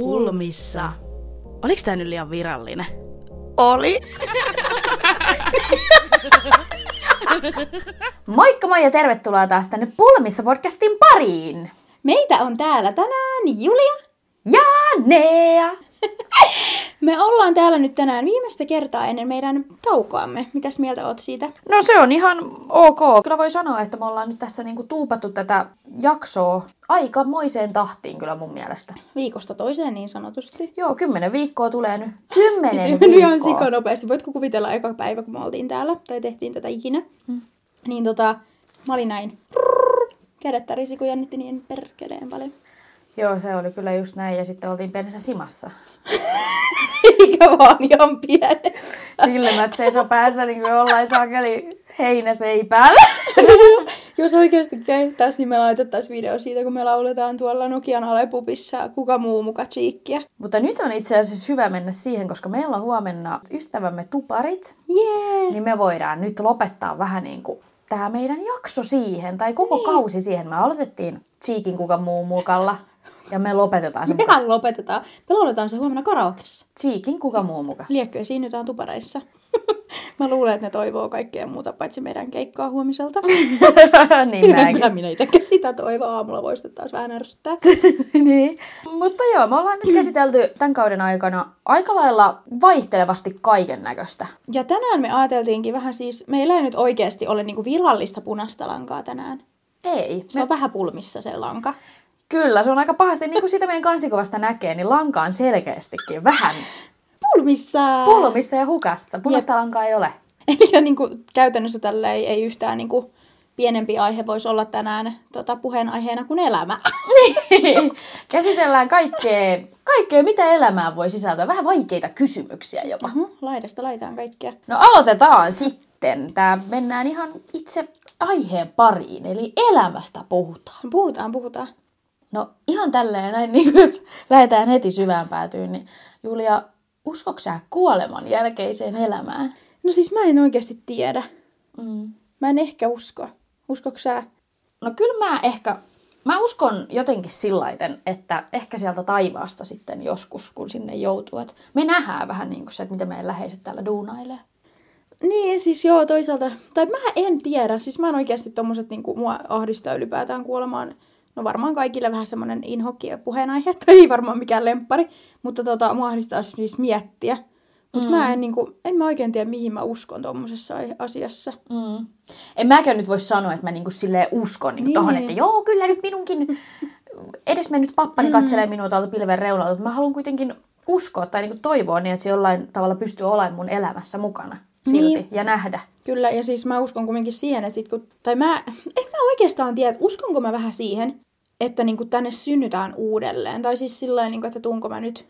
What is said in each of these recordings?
Pulmissa. Oliko tää nyt liian virallinen? Oli. Moikka moi ja tervetuloa taas tänne Pulmissa podcastin pariin. Meitä on täällä tänään Julia. Ja Nea. Me ollaan täällä nyt tänään viimeistä kertaa ennen meidän taukoamme. Mitäs mieltä oot siitä? No se on ihan ok. Kyllä voi sanoa, että me ollaan nyt tässä niinku tuupattu tätä jaksoa aikamoiseen tahtiin kyllä mun mielestä. Viikosta toiseen niin sanotusti. Joo, kymmenen viikkoa tulee nyt. Kymmenen Siis viikkoa. mennyt ihan sikanopeasti. Voitko kuvitella eka päivä, kun me oltiin täällä, tai tehtiin tätä ikinä, hmm. niin tota, mä olin näin, kädet tärisi, kun jännitti niin perkeleen paljon. Joo, se oli kyllä just näin. Ja sitten oltiin pienessä simassa. Eikä vaan ihan pienessä. Silmät seisoo päässä niin kuin jollain sakeli heinäseipällä. Jos oikeasti kehtäisi, niin me laitettaisiin video siitä, kun me lauletaan tuolla Nokian Alepupissa kuka muu muka chiikkiä. Mutta nyt on itse asiassa hyvä mennä siihen, koska meillä on huomenna ystävämme tuparit. Jee! Niin me voidaan nyt lopettaa vähän niin kuin tämä meidän jakso siihen, tai koko niin. kausi siihen. Me aloitettiin Cheekin kuka muu mukalla, ja me lopetetaan se muka. Mehän lopetetaan. Me lauletaan se huomenna karaokessa. Cheekin kuka muu muka. Liekkö esiinnytään tupareissa. Mä luulen, että ne toivoo kaikkea muuta paitsi meidän keikkaa huomiselta. niin mäkin. Kyllä minä itsekin sitä toivon. Aamulla voisi taas vähän ärsyttää. niin. Mutta joo, me ollaan nyt käsitelty tämän kauden aikana aika lailla vaihtelevasti kaiken näköistä. Ja tänään me ajateltiinkin vähän siis, meillä ei nyt oikeasti ole niinku virallista punaista lankaa tänään. Ei. Se on vähän pulmissa se lanka. Kyllä, se on aika pahasti, niin kuin sitä meidän kansikuvasta näkee, niin lanka on selkeästikin vähän Pulmissa! pulmissa ja hukassa. Punaista lankaa ei ole. Eli niinku, käytännössä tällä ei, ei yhtään niinku, pienempi aihe voisi olla tänään tota, puheenaiheena kuin elämä. Niin. Käsitellään kaikkea, kaikkea, mitä elämään voi sisältää. Vähän vaikeita kysymyksiä jopa. Mhm, Laidasta laitaan kaikkea. No aloitetaan sitten. Tää mennään ihan itse aiheen pariin, eli elämästä puhutaan. Puhutaan, puhutaan. No ihan tälleen näin, niin kuin jos lähdetään heti syvään päätyyn, niin Julia, uskoks sä kuoleman jälkeiseen elämään? No siis mä en oikeasti tiedä. Mm. Mä en ehkä usko. Uskoks sä? No kyllä mä ehkä, mä uskon jotenkin sillaiten, että ehkä sieltä taivaasta sitten joskus, kun sinne joutuu, että me nähdään vähän niin kuin se, että miten meidän läheiset täällä duunailee. Niin, siis joo, toisaalta. Tai mä en tiedä. Siis mä en oikeasti tommoset niinku, mua ahdistaa ylipäätään kuolemaan. No varmaan kaikille vähän semmonen inhokki puheenaihe, tai ei varmaan mikään lemppari. Mutta tota, mua ahdistaa siis miettiä. Mutta mm. mä en niinku, en mä oikein tiedä, mihin mä uskon tommosessa ai- asiassa. Mm. En mäkään nyt voi sanoa, että mä niinku silleen uskon niinku Niin. tohon, että joo, kyllä nyt minunkin edes mennyt pappani katselee minua tuolta pilven reunalta. Mutta mä haluan kuitenkin uskoa tai niinku toivoa niin, että se jollain tavalla pystyy olemaan mun elämässä mukana silti Niin. ja nähdä. Kyllä, ja siis mä uskon kumminkin siihen, että sit kun, tai mä, en mä oikeastaan tiedä, että uskonko mä vähän siihen, että niinku tänne synnytään uudelleen. Tai siis sillä niinku, että tuunko mä nyt,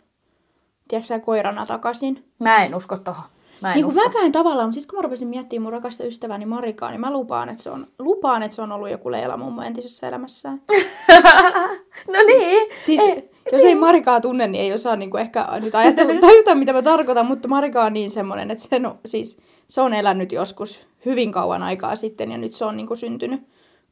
tiedätkö sä, koirana takaisin. Mä en usko tohon. Mä en Niin kuin usko. mäkään tavallaan, mutta sitten kun mä rupesin miettimään mun rakasta ystäväni Marikaa, niin mä lupaan, että se on, lupaan, että se on ollut joku Leila mummo entisessä elämässään. no niin. Siis Ei, jos ei Marikaa tunne, niin ei osaa niinku ehkä nyt ajatella tajuta, mitä mä tarkoitan, mutta Marika on niin semmoinen, että sen, on- siis, se on elänyt joskus hyvin kauan aikaa sitten ja nyt se on niinku syntynyt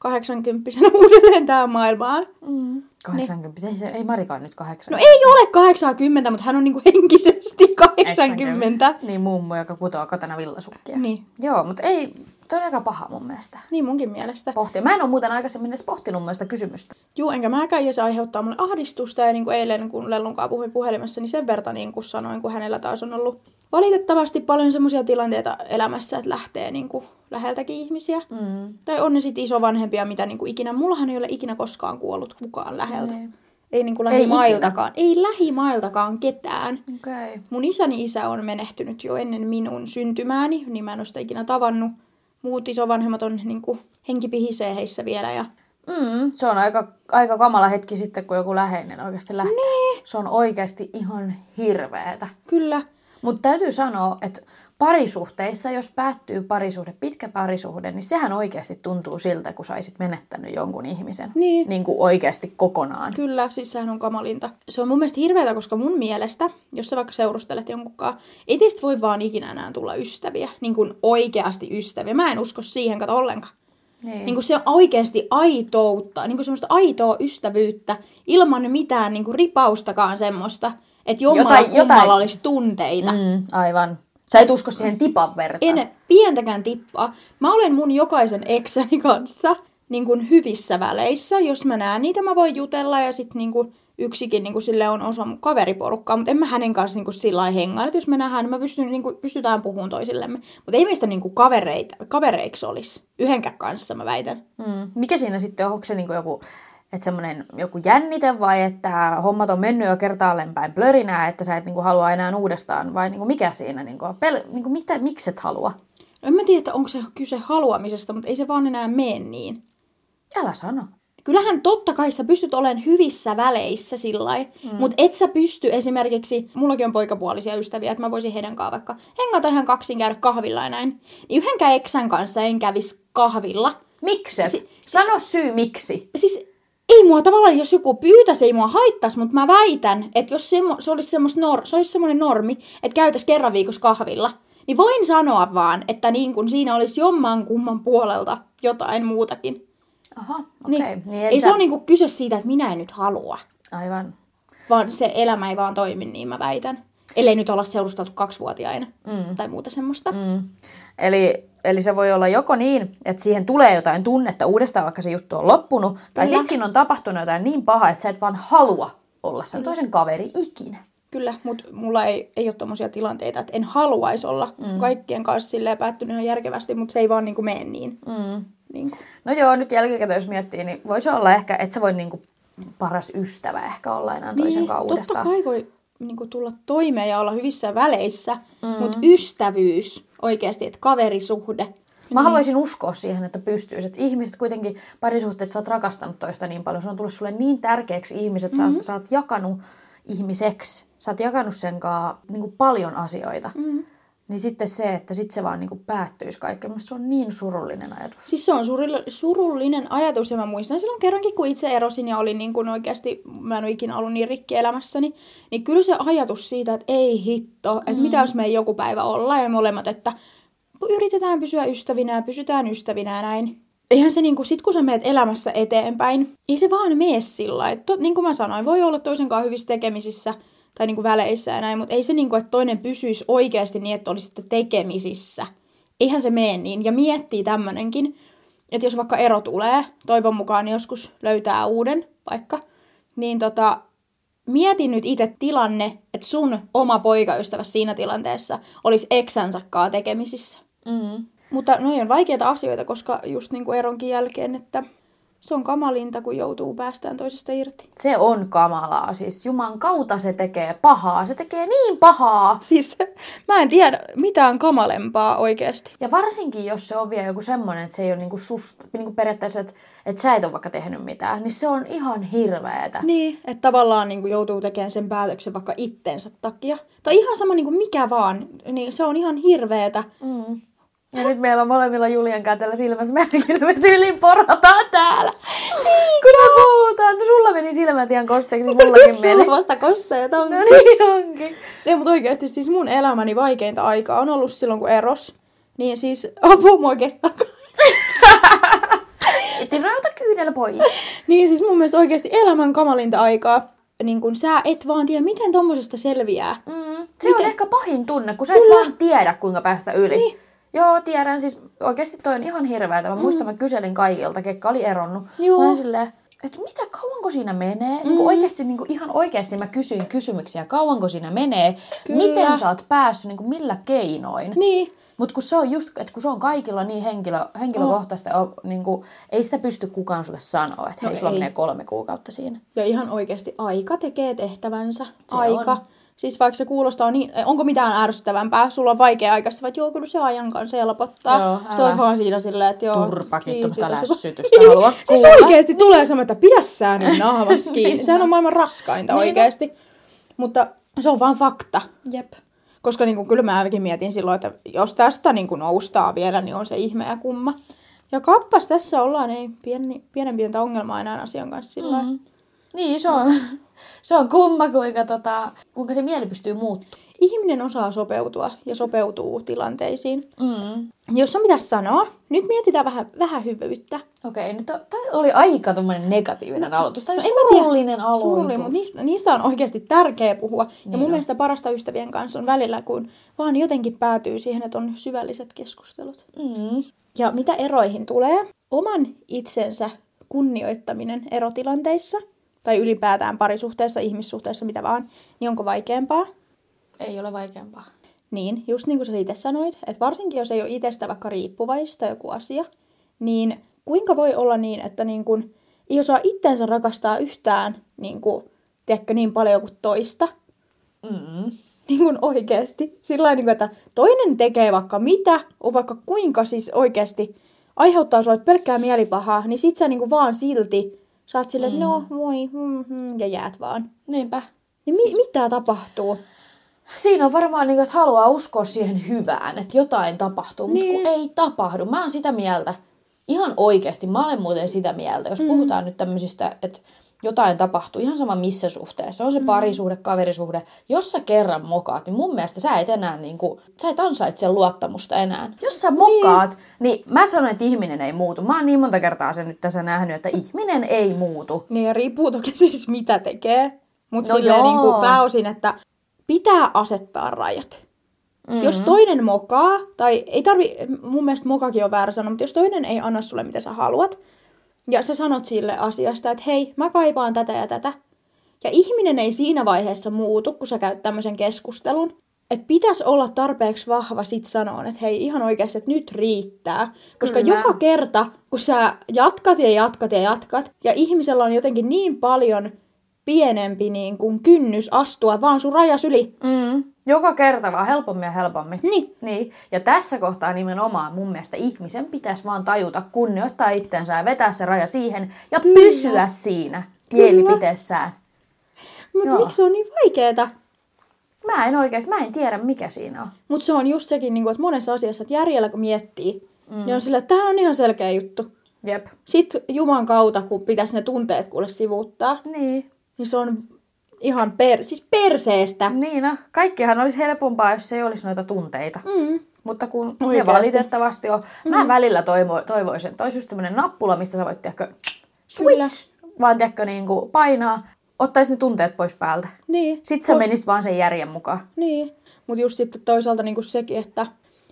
80 uudelleen tähän maailmaan. Mm. 80. Ei, se, ei Marika ole nyt 80. No ei ole 80, mutta hän on niinku henkisesti 80. Niin mummo, joka kutoo kotona villasukkia. Niin. Joo, mutta ei, toi on aika paha mun mielestä. Niin munkin mielestä. Pohtia. Mä en ole muuten aikaisemmin edes pohtinut mun kysymystä. Juu, enkä mäkään, ja se aiheuttaa mulle ahdistusta. Ja niin kuin eilen, kun Lellunkaan puhuin puhelimessa, niin sen verta niin kuin sanoin, kun hänellä taas on ollut valitettavasti paljon semmoisia tilanteita elämässä, että lähtee niin kuin läheltäkin ihmisiä. Mm. Tai on ne sitten isovanhempia, mitä niin kuin ikinä. Mullahan ei ole ikinä koskaan kuollut kukaan läheltä. Niin. Ei niin kuin Ei lähimailtakaan. Ei lähimailtakaan ketään. Okay. Mun isäni isä on menehtynyt jo ennen minun syntymääni, niin mä en ole sitä ikinä tavannut. Muut isovanhemmat on niin kuin, henki pihisee heissä vielä ja Mm, se on aika, aika kamala hetki sitten, kun joku läheinen oikeasti lähtee. Niin. Se on oikeasti ihan hirveetä. kyllä. Mutta täytyy sanoa, että parisuhteissa, jos päättyy parisuhde, pitkä parisuhde, niin sehän oikeasti tuntuu siltä, kun saisit menettänyt jonkun ihmisen. Niin. Niin kuin oikeasti kokonaan. Kyllä, siis sehän on kamalinta. Se on mun mielestä hirveätä, koska mun mielestä, jos sä vaikka seurustelet jonkunkaan, ei teistä voi vaan ikinä enää tulla ystäviä. Niin kuin oikeasti ystäviä. Mä en usko siihen kato ollenkaan. Niin. Niin kuin se on oikeasti aitoutta, niin kuin semmoista aitoa ystävyyttä, ilman mitään niin kuin ripaustakaan semmoista, että jommalla Jotain- jotain- olisi tunteita. Mm, aivan. Sä et usko siihen tipan vertaan. En pientäkään tippaa. Mä olen mun jokaisen eksäni kanssa niin kuin hyvissä väleissä. Jos mä näen niitä, mä voin jutella ja sitten niin kuin yksikin niin kuin sille on osa mun kaveriporukkaa, mutta en mä hänen kanssa niin kuin sillä lailla hengailla. että Jos me nähdään, niin mä pystyn, niin kuin, pystytään puhumaan toisillemme. Mutta ei meistä niin kuin kavereita, kavereiksi olisi. Yhdenkään kanssa mä väitän. Mm. Mikä siinä sitten on? Onko se niinku joku, että semmoinen joku jännite vai että hommat on mennyt jo kertaalleen päin plörinää, että sä et niinku halua enää uudestaan vai niinku mikä siinä? Niinku, pel- niinku mitä, miksi et halua? No en mä tiedä, että onko se kyse haluamisesta, mutta ei se vaan enää mene niin. Älä sano. Kyllähän totta kai sä pystyt olemaan hyvissä väleissä sillä mm. mutta et sä pysty esimerkiksi, mullakin on poikapuolisia ystäviä, että mä voisin heidän kanssa vaikka hengata ihan kaksin käydä kahvilla ja näin. Niin yhdenkään eksän kanssa en kävis kahvilla. Miksi? Si- Si- Sano syy miksi. Siis ei mua tavallaan, jos joku pyytäisi, ei mua haittaisi, mutta mä väitän, että jos semmo, se olisi, semmos nor, se olisi semmoinen normi, että käytäisiin kerran viikossa kahvilla, niin voin sanoa vaan, että niin kun siinä olisi jomman kumman puolelta jotain muutakin. Aha, okei. Niin, Okay. Niin, ei sä... se ole niinku kyse siitä, että minä en nyt halua, Aivan. vaan se elämä ei vaan toimi, niin mä väitän. Ellei nyt olla seurusteltu kaksivuotiaina mm. tai muuta semmoista. Mm. Mm. Eli, eli se voi olla joko niin, että siihen tulee jotain tunnetta uudestaan, vaikka se juttu on loppunut, tai sitten siinä on tapahtunut jotain niin pahaa, että sä et vaan halua olla sen toisen kaveri ikinä. Kyllä, mutta mulla ei, ei ole tommosia tilanteita, että en haluaisi olla mm. kaikkien kanssa silleen päättynyt ihan järkevästi, mutta se ei vaan niinku mene niin. Mm. niinku. No joo, nyt jälkikäteen jos miettii, niin voisi olla ehkä, että sä voi niinku paras ystävä ehkä olla enää toisen niin, kanssa totta uudestaan. kai voi niinku, tulla toimeen ja olla hyvissä väleissä, mm. mutta ystävyys oikeasti, että kaverisuhde. Mä haluaisin uskoa siihen, että pystyisi. Että ihmiset kuitenkin parisuhteessa oot rakastanut toista niin paljon. Se on tullut sulle niin tärkeäksi ihmiset. Mm-hmm. Sä, sä oot jakanut ihmiseksi. Sä oot jakanut sen kanssa niin paljon asioita. Mm-hmm. Niin sitten se, että sit se vaan niin päättyisi kaikki. Minusta se on niin surullinen ajatus. Siis se on surilla, surullinen ajatus ja mä muistan silloin kerrankin, kun itse erosin ja olin niin kuin oikeasti, mä en ole ikinä ollut niin rikki elämässäni, niin kyllä se ajatus siitä, että ei hitto, että mm. mitä jos me ei joku päivä olla ja molemmat, että yritetään pysyä ystävinä ja pysytään ystävinä ja näin. Eihän se niinku, sit kun sä meet elämässä eteenpäin, ei se vaan mene sillä että Niin kuin mä sanoin, voi olla toisen kanssa hyvissä tekemisissä tai niinku väleissä ja näin, mutta ei se niinku, että toinen pysyisi oikeasti niin, että olisitte tekemisissä. Eihän se mene niin. Ja miettii tämmönenkin, että jos vaikka ero tulee, toivon mukaan joskus löytää uuden vaikka, niin tota, mieti nyt itse tilanne, että sun oma poikaystävä siinä tilanteessa olisi eksänsä kanssa tekemisissä. Mm. Mutta noi on vaikeita asioita, koska just niin kuin eronkin jälkeen, että se on kamalinta, kun joutuu päästään toisesta irti. Se on kamalaa. Siis Juman kautta se tekee pahaa. Se tekee niin pahaa. Siis mä en tiedä mitään kamalempaa oikeasti. Ja varsinkin, jos se on vielä joku semmoinen, että se ei ole niinku susta, niinku periaatteessa, että, että sä et ole vaikka tehnyt mitään, niin se on ihan hirveetä. Niin, että tavallaan niin kuin joutuu tekemään sen päätöksen vaikka itteensä takia. Tai ihan sama niin kuin mikä vaan, niin se on ihan hirveetä. Mm. Ja nyt meillä on molemmilla Julian kanssa tällä silmät märkinä, me tyyliin porataan täällä. Kun me puhutaan. No sulla meni silmät ihan kosteeksi, niin mullakin Sulla meni. vasta kosteet on. No niin onkin. Ei, mutta oikeasti siis mun elämäni vaikeinta aikaa on ollut silloin, kun eros. Niin siis apua mua kestää. Etti rauta kyydellä pois. niin siis mun mielestä oikeasti elämän kamalinta aikaa. Niin kun sä et vaan tiedä, miten tommosesta selviää. Mm, se Miten? on ehkä pahin tunne, kun sä et vaan tiedä, kuinka päästä yli. Niin. Joo, tiedän. Siis oikeasti toi on ihan hirveätä. Mä muistan, mä kyselin kaikilta, ketkä oli eronnut. Joo. Mä silleen, että mitä, kauanko siinä menee? Mm. Niin kuin oikeasti, niin kuin ihan oikeasti mä kysyin kysymyksiä, kauanko siinä menee? Kyllä. Miten sä oot päässyt, niin kuin millä keinoin? Niin. Mutta kun se on just, että kun se on kaikilla niin henkilö, henkilökohtaista, oh. niin kuin, ei sitä pysty kukaan sulle sanoa, että No hei, sulla menee kolme kuukautta siinä. Ja ihan oikeasti aika tekee tehtävänsä. Se aika. on. Siis vaikka se kuulostaa niin, onko mitään ärsyttävämpää, sulla on vaikea aika, sä voit, joo, kyllä se ajan kanssa helpottaa. Joo, Sitten vaan siinä silleen, että joo. Turpakin, tuommoista lässytystä Niin, halua Siis kuulla. oikeasti tulee semmoinen, että pidä sää nyt naamas kiinni. Sehän on maailman raskainta Niin on. oikeasti. Mutta se on vaan fakta. Jep. Koska niin kuin, kyllä mäkin mietin silloin, että jos tästä niin kuin noustaa vielä, niin on se ihme ja kumma. Ja kappas tässä ollaan, ei pieni, pienen pientä ongelmaa enää asian kanssa sillä mm. Niin, se on, Se on kumma, kuinka, tota, kuinka se mieli pystyy muuttumaan. Ihminen osaa sopeutua ja sopeutuu tilanteisiin. Mm. Jos on mitä sanoa, nyt mietitään vähän, vähän hyvyyttä. Okei, nyt to, toi oli aika tuommoinen negatiivinen aloitus. Tai No surullinen aloitus. Surullinen, mutta niistä, niistä on oikeasti tärkeä puhua. Ja Niin mun on. mielestä parasta ystävien kanssa on välillä, kun vaan jotenkin päätyy siihen, että on syvälliset keskustelut. Mm. Ja mitä eroihin tulee, oman itsensä kunnioittaminen erotilanteissa, tai ylipäätään parisuhteessa, ihmissuhteessa, mitä vaan, niin onko vaikeampaa? Ei ole vaikeampaa. Niin, just niin kuin sä itse sanoit, että varsinkin jos ei ole itsestä vaikka riippuvaista joku asia, niin kuinka voi olla niin, että niin kuin, ei osaa itsensä rakastaa yhtään niin, kuin, tiedätkö, niin paljon kuin toista, Mm. niin kuin oikeasti. Sillä niin että toinen tekee vaikka mitä, on vaikka kuinka siis oikeasti aiheuttaa sulle pelkkää mielipahaa, niin sit sä niin kuin vaan silti saat silleen, että no moi, mm, mm, ja jäät vaan. Niinpä. Niin mi- mitä tapahtuu? Siinä on varmaan, niin että haluaa uskoa siihen hyvään, että jotain tapahtuu, mutta Niin. kun ei tapahdu. Mä oon sitä mieltä, ihan oikeasti, mä olen muuten sitä mieltä, jos mm. puhutaan nyt tämmöisistä, että jotain tapahtuu, ihan sama missä suhteessa, on se parisuhde, kaverisuhde, jos sä kerran mokaat, niin mun mielestä sä et enää, niin kuin, sä et ansaitse sen luottamusta enää. Jos sä mokaat, niin. niin mä sanon, että ihminen ei muutu. Mä oon niin monta kertaa sen nyt tässä nähnyt, että ihminen ei muutu. Niin ja riippuu toki siis mitä tekee. Mutta No no silleen joo. niin kuin pääosin, että pitää asettaa rajat. Mm-hmm. Jos toinen mokaa, tai ei tarvi, mun mielestä mokakin on väärä sana, mutta jos toinen ei anna sulle mitä sä haluat, ja sä sanot sille asiasta, että hei, mä kaipaan tätä ja tätä, ja ihminen ei siinä vaiheessa muutu, kun sä käyt tämmöisen keskustelun, että pitäisi olla tarpeeksi vahva sit sanoa, että hei, ihan oikeasti, että nyt riittää. Koska Kyllä. joka kerta, kun sä jatkat ja jatkat ja jatkat, ja ihmisellä on jotenkin niin paljon pienempi niin kuin kynnys astua vaan sun rajas yli. Mm. Joka kerta vaan helpommin ja helpommin. Niin. niin. Ja tässä kohtaa nimenomaan mun mielestä ihmisen pitäisi vaan tajuta, kunnioittaa itsensä ja vetää se raja siihen ja Kyllä. Pysyä siinä mielipiteessään. Mutta miksi se on niin vaikeeta? Mä en oikeasti, mä en tiedä mikä siinä on. Mutta se on just sekin, niin kuin, että monessa asiassa, että järjellä kun miettii, mm. niin on sillä, että tämä on ihan selkeä juttu. Jep. Sitten Juman kautta, kun pitäisi ne tunteet kuule sivuuttaa, Niin. Niin se on ihan per, siis perseestä. Niin no, kaikkihan olisi helpompaa, jos ei olisi noita tunteita. Mm. Mutta kun Oikeasti. ne valitettavasti on. Mä välillä toivo, toivoisin, että olisi just tämmöinen nappula, mistä sä voit tiedätkö, switch, vaan tiedätkö, niin kuin painaa, ottaisi ne tunteet pois päältä. Niin. Sitten sä Ko- menisit vaan sen järjen mukaan. Niin, mutta just sitten toisaalta niinku sekin, että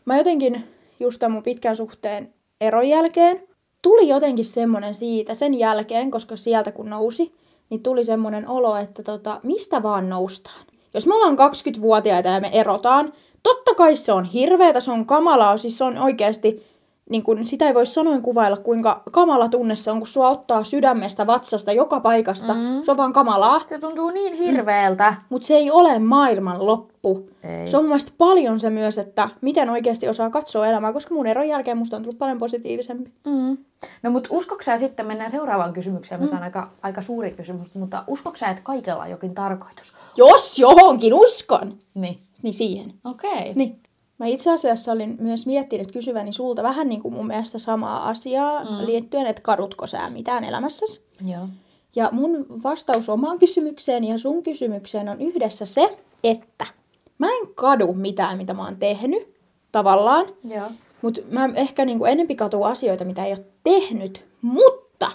mä jotenkin just tämän mun pitkän suhteen eron jälkeen tuli jotenkin semmoinen siitä sen jälkeen, koska sieltä kun nousi, niin tuli semmoinen olo, että tota, mistä vaan noustaan. Jos me ollaan 20-vuotiaita ja me erotaan, totta kai se on hirveetä, se on kamalaa, siis se on oikeasti, niin kun, sitä ei voi sanoin kuvailla, kuinka kamala tunne se on, kun sua ottaa sydämestä, vatsasta, joka paikasta. Mm. Se on vaan kamalaa. Se tuntuu niin hirveältä. Mutta se ei ole maailman loppu. Ei. Se on mun paljon se myös, että miten oikeasti osaa katsoa elämää, koska mun eron jälkeen musta on tullut paljon positiivisempi. Mm. No mutta uskoksä sä sitten, mennään seuraavaan kysymykseen, mikä on aika, aika suuri kysymys, mutta uskoksä sä, että kaikella on jokin tarkoitus? Jos johonkin uskon, Niin. niin siihen. Okei. Okay. Niin. Mä itse asiassa olin myös miettinyt kysyväni sulta vähän niin kuin mun mielestä samaa asiaa mm. liittyen, että kadutko sä mitään elämässäsi. Joo. Ja mun vastaus omaan kysymykseen ja sun kysymykseen on yhdessä se, että mä en kadu mitään, mitä mä oon tehnyt, tavallaan. Joo. Mutta mä ehkä niinku enempi katuu asioita, mitä ei ole tehnyt, mutta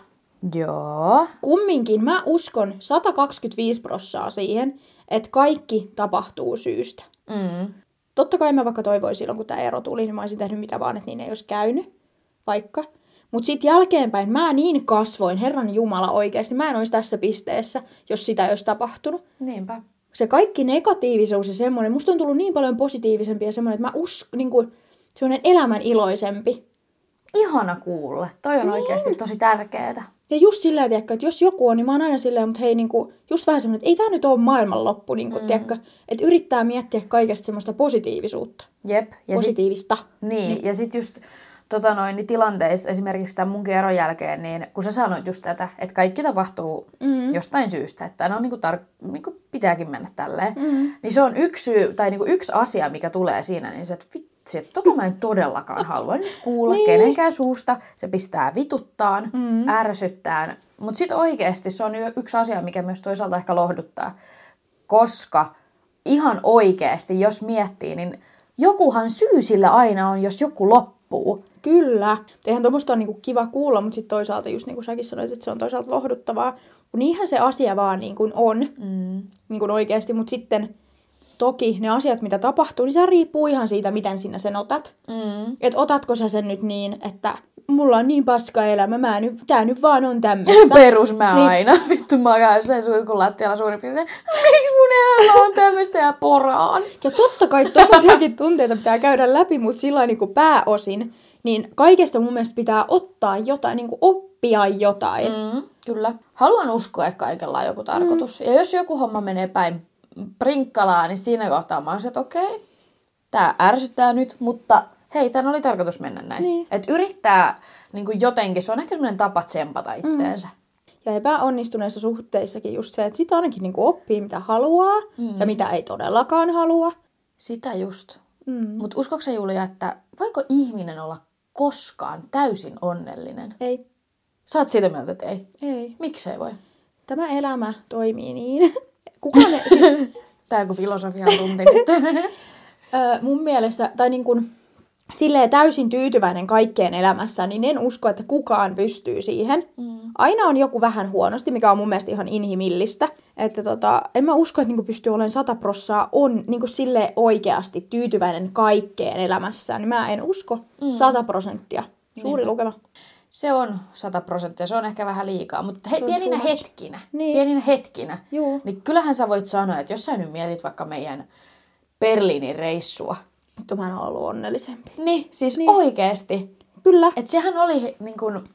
Joo. kumminkin mä uskon 125 prossaa siihen, että kaikki tapahtuu syystä. Mm. Totta kai mä vaikka toivoin silloin, kun tämä ero tuli, niin mä olisin tehnyt mitä vaan, että niin ei olisi käynyt, vaikka. Mutta sitten jälkeenpäin mä niin kasvoin, Herran Jumala oikeasti, mä en olisi tässä pisteessä, jos sitä ei olisi tapahtunut. Niinpä. Se kaikki negatiivisuus ja semmoinen, musta on tullut niin paljon positiivisempi ja semmoinen, että mä usk, niin kuin, semmoinen elämän iloisempi. Ihana kuulla. Toi on oikeasti tosi tärkeetä. Ja just silleen, tiedätkö, että jos joku on, niin mä oon aina silleen, mutta hei, niin kuin, just vähän semmoinen, että ei tämä nyt ole maailmanloppu, niin kuin, mm. tiedätkö, että yrittää miettiä kaikesta semmoista positiivisuutta. Jep. Ja sit, Positiivista. niin, niin, ja sitten just tota noin, niin tilanteissa, esimerkiksi tämän munkin eron jälkeen, niin kun sä sanoit just tätä, että kaikki tapahtuu mm. jostain syystä, että no niin kuin tar- niin kuin pitääkin mennä tälleen, mm. niin se on yksi syy, tai niin kuin yksi asia, mikä tulee siinä, niin se, että vittu, että tota mä en todellakaan halua nyt kuulla niin. kenenkään suusta. Se pistää vituttaan, mm. ärsyttään. Mutta sitten oikeasti se on yksi asia, mikä myös toisaalta ehkä lohduttaa. Koska ihan oikeasti, jos miettii, niin jokuhan syy sillä aina on, jos joku loppuu. Kyllä. Eihän tuommoista on niinku kiva kuulla, mutta sitten toisaalta just niin kuin säkin sanoit, että se on toisaalta lohduttavaa. Kun niinhän se asia vaan niin kuin on mm. niin kuin oikeasti, mutta sitten toki ne asiat, mitä tapahtuu, niin se riippuu ihan siitä, miten sinä sen otat. Mm. Että otatko sä sen nyt niin, että mulla on niin paska elämä, mä nyt, tää nyt vaan on tämmöistä. Perus mä niin. aina. Vittu mä käyn sen suikun lattialla suurin piirtein. Miksi mun elämä on tämmöistä ja poraan? Ja totta kai tommosiakin tunteita pitää käydä läpi, mutta sillä niin kuin pääosin, niin kaikesta mun mielestä pitää ottaa jotain, niin kuin oppia jotain. Mm, kyllä. Haluan uskoa, että kaikella on joku tarkoitus. Mm. Ja jos joku homma menee päin prinkkalaa, niin siinä kohtaa mä oon että okei, okay, tää ärsyttää nyt, mutta hei, tämän oli tarkoitus mennä näin. Niin. Et yrittää niin kuin jotenkin, se on ehkä semmoinen tapa tsempata mm. itteensä. Mm. Ja epäonnistuneissa suhteissakin just se, että sitä ainakin niin kuin oppii, mitä haluaa mm. ja mitä ei todellakaan halua. Sitä just. Mm. Mutta uskoksa Julia, että voiko ihminen olla koskaan täysin onnellinen? Ei. Oot siitä mieltä, että ei? Ei. Miksei voi? Tämä elämä toimii niin. Kukaan ei, siis... Tää kun filosofian tunti öö, mun mielestä, tai niin kuin, silleen täysin tyytyväinen kaikkeen elämässä, niin en usko, että kukaan pystyy siihen. Mm. Aina on joku vähän huonosti, mikä on mun mielestä ihan inhimillistä. Että tota, en mä usko, että niinku pystyy olemaan sata prossaa on niinku sille oikeasti tyytyväinen kaikkeen elämässään. Niin mä en usko mm. sata prosenttia. Suuri Niinpä. lukema. Se on sata prosenttia, se on ehkä vähän liikaa, mutta he, pieninä hetkinä, niin. pieninä hetkinä, Juu. niin kyllähän sä voit sanoa, että jos sä nyt mietit vaikka meidän Berliinin reissua, mutta mä en ollut onnellisempi. Niin, siis niin. oikeesti. Kyllä. Et sehän oli niin kun,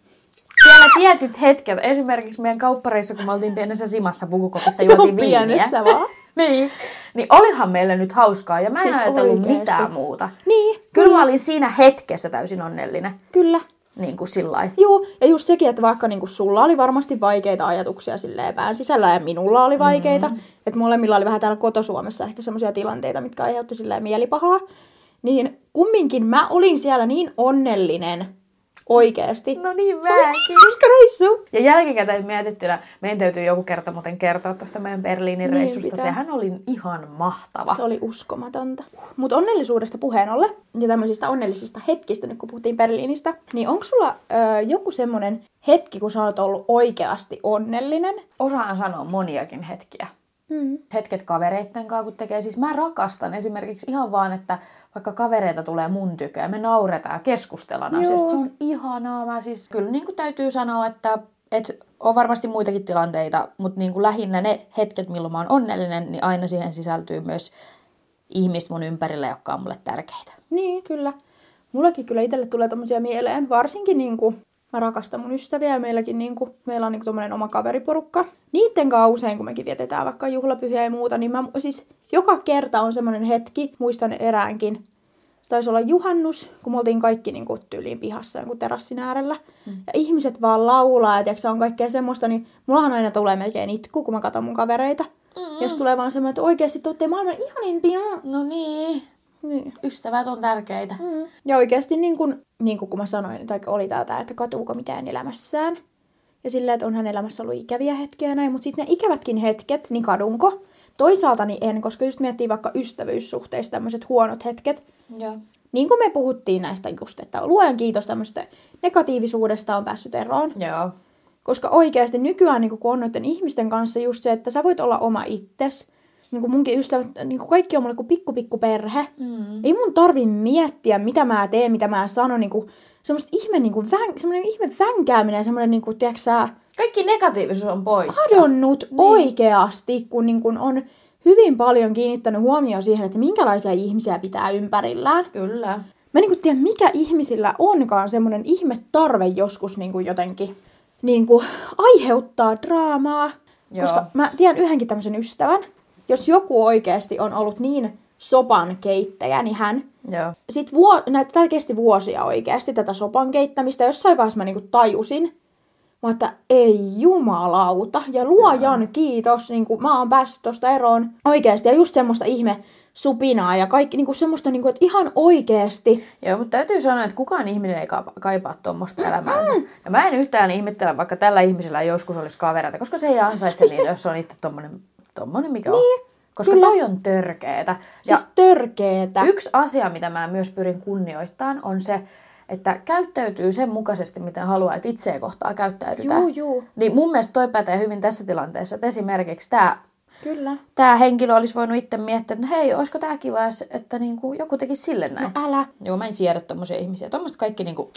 siellä tietyt hetket, esimerkiksi meidän kauppareissa, kun me oltiin pienessä simassa pukukopissa, juotiin viiniä. Pienessä vaan. niin, niin olihan meillä nyt hauskaa ja mä en siis ajatellut oikeasti. mitään muuta. Niin. Kyllä, kyllä mä olin siinä hetkessä täysin onnellinen. Kyllä. Niin kuin sillä Joo, ja just sekin, että vaikka niin kuin sulla oli varmasti vaikeita ajatuksia silleen pään sisällä ja minulla oli vaikeita, mm-hmm. että molemmilla oli vähän täällä kotosuomessa ehkä semmoisia tilanteita, mitkä aiheutti silleen mielipahaa, niin kumminkin mä olin siellä niin onnellinen oikeasti. No niin, mäkin. Hauska reissu. Ja jälkikäteen mietittynä, meidän täytyy joku kerta muuten kertoa tuosta meidän Berliinin niin reissusta. Pitää. Sehän oli ihan mahtava. Se oli uskomatonta. Mutta onnellisuudesta puheen ollen, ja tämmöisistä onnellisista hetkistä, nyt kun puhuttiin Berliinistä, niin onko sulla ö, joku semmoinen hetki, kun sä oot ollut oikeasti onnellinen? Osaan sanoa moniakin hetkiä. Mm. Hetket kavereitten kanssa, kun tekee. Siis mä rakastan esimerkiksi ihan vaan, että vaikka kavereita tulee mun tykö ja me nauretaan ja keskustellaan asioista. Se on ihanaa. Mä siis, kyllä niin kuin täytyy sanoa, että et on varmasti muitakin tilanteita, mutta niin kuin lähinnä ne hetket, milloin mä oon onnellinen, niin aina siihen sisältyy myös ihmistä mun ympärillä, jotka on mulle tärkeitä. Niin, kyllä. Mullakin kyllä itselle tulee tommosia mieleen, varsinkin niin kuin Mä rakastan mun ystäviä ja meilläkin niinku, meillä on niinku tommonen oma kaveriporukka. Niitten kanssa usein, kun mekin vietetään vaikka juhlapyhiä ja muuta, niin mä siis joka kerta on semmoinen hetki, muistan eräänkin, se taisi olla juhannus, kun me oltiin kaikki niin kuin, tyyliin pihassa jonkun terassin äärellä. Mm. Ja ihmiset vaan laulaa, ja tiiäks, on kaikkea semmoista, niin mullahan aina tulee melkein itku, kun mä katson mun kavereita. Mm-hmm. Ja tulee vaan semmoinen, että oikeasti te olette maailman ihanimpia. No niin. Niin. Ystävät on tärkeitä. Mm. Ja oikeasti niin kuin, niin kuin mä sanoin, tai oli täältä, että katuuko mitään elämässään. Ja silleen, että onhan elämässä ollut ikäviä hetkiä ja näin, mutta sitten ne ikävätkin hetket, niin kadunko. Toisaalta niin en, koska just miettii vaikka ystävyyssuhteissa tämmöiset huonot hetket. Ja. Niin kuin me puhuttiin näistä just, että luojan kiitos tämmöistä negatiivisuudesta on päässyt eroon. Joo. Koska oikeasti nykyään niin kun on noiden ihmisten kanssa just se, että sä voit olla oma itses niin kuin munkin ystävät, niin kuin kaikki on mulle kuin pikku pikku perhe. Mm. Ei mun tarvi miettiä, mitä mä teen, mitä mä sanon. Niin kuin, semmoista ihme, niin kuin, vän, semmoinen ihme vänkääminen, semmoinen, niin kuin, tiedätkö sä, Kaikki negatiivisuus on pois. Kadonnut niin. oikeasti, kun niin kuin on hyvin paljon kiinnittänyt huomioon siihen, että minkälaisia ihmisiä pitää ympärillään. Kyllä. Mä niin kuin tiedän, mikä ihmisillä onkaan semmoinen ihme tarve joskus niin kuin jotenkin niin kuin aiheuttaa draamaa. Joo. Koska mä tiedän yhdenkin tämmöisen ystävän, jos joku oikeasti on ollut niin sopan keittäjä, niin hän... Joo. Sitten vuo, tämä kesti vuosia oikeasti, tätä sopan keittämistä. Jossain vaiheessa mä niinku tajusin, Mä että ei jumalauta. Ja luojan kiitos, niin kuin mä oon päässyt tosta eroon oikeasti. Ja just semmoista ihme supinaa ja kaikki niin kuin semmoista, niin kuin, että ihan oikeasti. Joo, mutta täytyy sanoa, että kukaan ihminen ei kaipaa, tuommoista elämäänsä. Ja mä en yhtään ihmettele, vaikka tällä ihmisellä joskus olisi kavereita, koska se ei ansaitse niitä, jos on itse tommonen, tommonen mikä niin, on. Koska kyllä. toi on törkeetä. Ja Siis törkeetä. yksi asia, mitä mä myös pyrin kunnioittamaan, on se, että käyttäytyy sen mukaisesti, miten haluaa, että itseä kohtaa käyttäydytään. Juu, juu. Niin mun mielestä toi pätee hyvin tässä tilanteessa, että esimerkiksi tämä Kyllä. tämä henkilö olisi voinut itse miettiä, että no hei, olisiko tämä kiva, että niinku joku tekisi sille näin. No älä. Joo, mä en siedä tommosia ihmisiä. Tuommoista kaikki niinku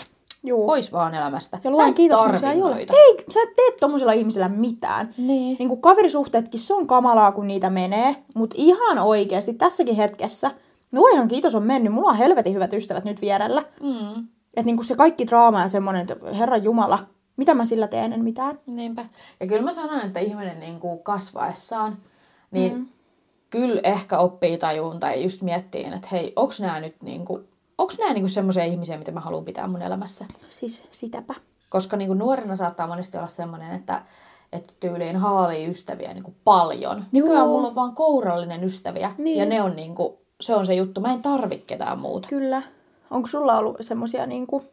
Juu. pois vaan elämästä. Ja luojan kiitos, semmosia ei ole. Ei, sä et tee tommosella ihmisellä mitään. Niin. Niin kuin kaverisuhteetkin, se on kamalaa, kun niitä menee. Mutta ihan oikeasti tässäkin hetkessä, luojan kiitos on mennyt. Mulla on helvetin hyvät ystävät nyt vierellä. Mm, Että niin se kaikki draama ja semmoinen, että herra Jumala, mitä mä sillä teen, en mitään. niinpä. Ja kyllä mä sanon, että ihminen niinku kasvaessaan, niin mm. kyllä ehkä oppii tajuun tai just miettii, että hei, onks nämä nyt niinku, onks nämä niinku semmoisia ihmisiä, mitä mä haluan pitää mun elämässä? Siis sitäpä. Koska niin kuin nuorena saattaa monesti olla semmoinen, että, että tyyliin haalii ystäviä niin kuin paljon. Nykyään mulla on vaan kourallinen ystäviä. Niin. Ja ne on niin kuin, se on se juttu. Mä en tarvi ketään muuta. Kyllä. Onko sulla ollut semmoisia niinku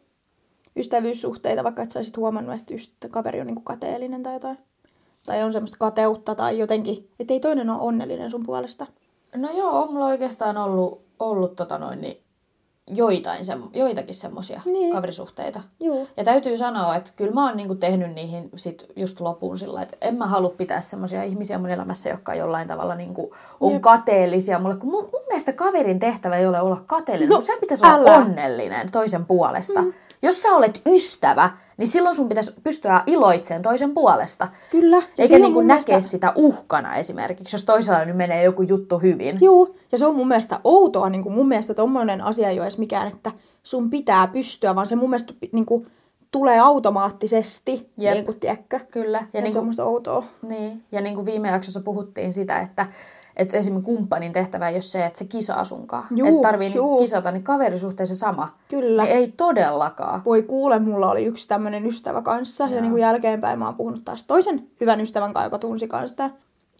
ystävyyssuhteita, vaikka et sä olisit huomannut, että just kaveri on niinku kateellinen tai jotain? Tai on semmoista kateutta tai jotenkin, että ei toinen ole onnellinen sun puolesta. No joo, on mulla oikeastaan ollut, ollut tota noin, niin joitain sem, joitakin semmoisia Niin. kaverisuhteita. Joo. Ja täytyy sanoa, että kyllä mä oon niinku tehnyt niihin sit just loppuun sillä, että en mä halua pitää semmoisia ihmisiä mun elämässä, jotka jollain tavalla niinku on Jep. kateellisia mulle. Kun mun, mun mielestä kaverin tehtävä ei ole olla kateellinen, no, sen pitäisi olla älä. onnellinen toisen puolesta. Mm. Jos sä olet ystävä, niin silloin sun pitäisi pystyä iloitseen toisen puolesta. Kyllä. Ja Eikä niinku mun näkee mielestä- sitä uhkana esimerkiksi, jos toisella nyt menee joku juttu hyvin. Juu, ja se on mun mielestä outoa, niin kuin mun mielestä tommonen asia ei ole edes mikään, että sun pitää pystyä, vaan se mun mielestä niin kuin, tulee automaattisesti, Jep. niin kuin, tiedätkö? Kyllä. Ja Ja niin se on musta outoa. Niin, ja niin kuin viime jaksossa puhuttiin sitä, että, että esimerkiksi kumppanin tehtävä ei ole se, että se kisaa sunkaan. Juu, että tarvii juu. kisata, niin kaverisuhteessa sama. Kyllä. Niin ei todellakaan. Voi kuule, mulla oli yksi tämmöinen ystävä kanssa, ja niin kuin jälkeenpäin mä oon puhunut taas toisen hyvän ystävän kanssa, joka tunsi kanssa sitä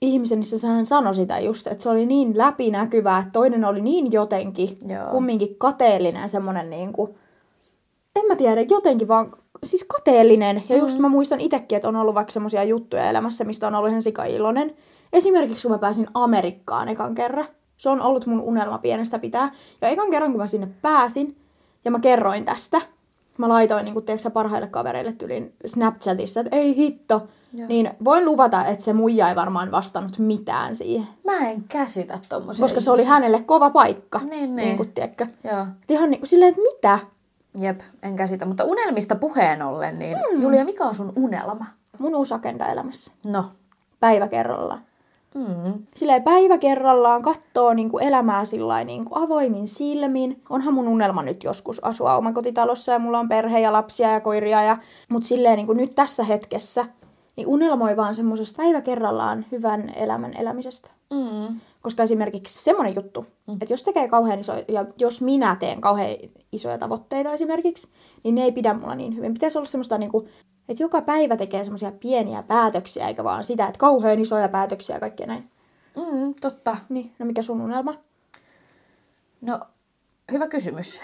ihmisen, niin se hän sanoi sitä just, että se oli niin läpinäkyvää, että toinen oli niin jotenkin Joo. kumminkin kateellinen semmoinen niin kuin, en mä tiedä, jotenkin vaan, siis kateellinen. Ja just mä muistan itsekin, että on ollut vaikka semmoisia juttuja elämässä, mistä on ollut ihan sikailoinen. Esimerkiksi kun mä pääsin Amerikkaan ekan kerran. Se on ollut mun unelma pienestä pitää. Ja ekan kerran kun mä sinne pääsin, ja mä kerroin tästä, mä laitoin niin tiedätkö, parhaille kavereille tylin Snapchatissa, että ei hitto. Joo. Niin voin luvata, että se muija ei varmaan vastannut mitään siihen. Mä en käsitä tommosia Koska se oli hänelle kova paikka. Niin, niin. niin kuin, tiedätkö. Joo. Ihan niin kuin silleen, että mitä? Jep, en käsitä. Mutta unelmista puheen ollen, niin mm. Julia, mikä on sun unelma? Mun uusi agenda elämässä. No. Päivä kerrallaan. Mm. Silleen päivä kerrallaan katsoo niin kuin elämää sillain niin kuin avoimin silmin. Onhan mun unelma nyt joskus asua omakotitalossa ja mulla on perhe ja lapsia ja koiria. Ja... Mutta silleen niin kuin nyt tässä hetkessä, niin unelmoi vaan semmoisesta päivä kerrallaan hyvän elämän elämisestä. Mm. Koska esimerkiksi semmoinen juttu, mm. että jos tekee kauhean iso, ja jos minä teen kauhean isoja tavoitteita esimerkiksi, niin ne ei pidä mulla niin hyvin. Pitäisi olla semmoista niinku, että joka päivä tekee semmoisia pieniä päätöksiä, eikä vaan sitä, että kauhean isoja päätöksiä ja kaikkea näin. Mm, totta. Niin, no mikä sun unelma? No, hyvä kysymys.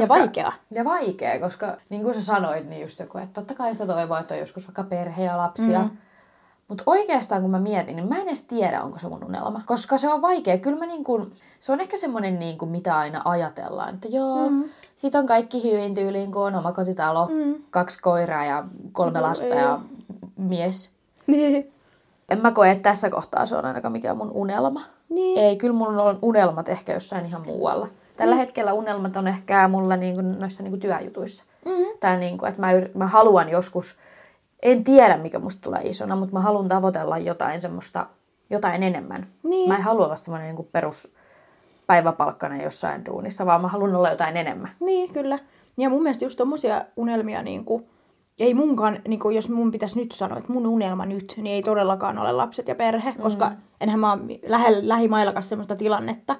Ja vaikea. Ja vaikea, koska niin kuin sä sanoit, niin just joku, että totta kai sitä toivoo, että on joskus vaikka perhe ja lapsia. Mm. Mutta oikeastaan kun mä mietin, niin mä en edes tiedä, onko se mun unelma. Koska se on vaikea. Kyllä mä niin kuin, se on ehkä semmoinen, niin kuin, mitä aina ajatellaan. Että joo, mm. Sit on kaikki hyvin tyyliin, kun on oma kotitalo, mm. kaksi koiraa ja kolme No lasta ei. ja mies. Niin. En mä koe, että tässä kohtaa se on ainakaan mikään mun unelma. Niin. Ei, kyllä mulla on unelmat ehkä jossain ihan muualla. Tällä mm. hetkellä unelmat on ehkä mulla niinku noissa niinku työjutuissa. Mm. Tai niinku, että mä, yr- mä haluan joskus, en tiedä mikä musta tulee isona, mutta mä haluan tavoitella jotain semmoista, jotain enemmän. Niin. Mä en halua olla semmoinen niinku perus päiväpalkkainen jossain duunissa, vaan mä haluan olla jotain enemmän. Niin, kyllä. Ja mun mielestä just tommosia unelmia, niin kuin, ei munkaan, niin kuin, jos mun pitäisi nyt sanoa, että mun unelma nyt, niin ei todellakaan ole lapset ja perhe, mm. koska enhän mä ole lähe, lähimaillakaan semmoista tilannetta.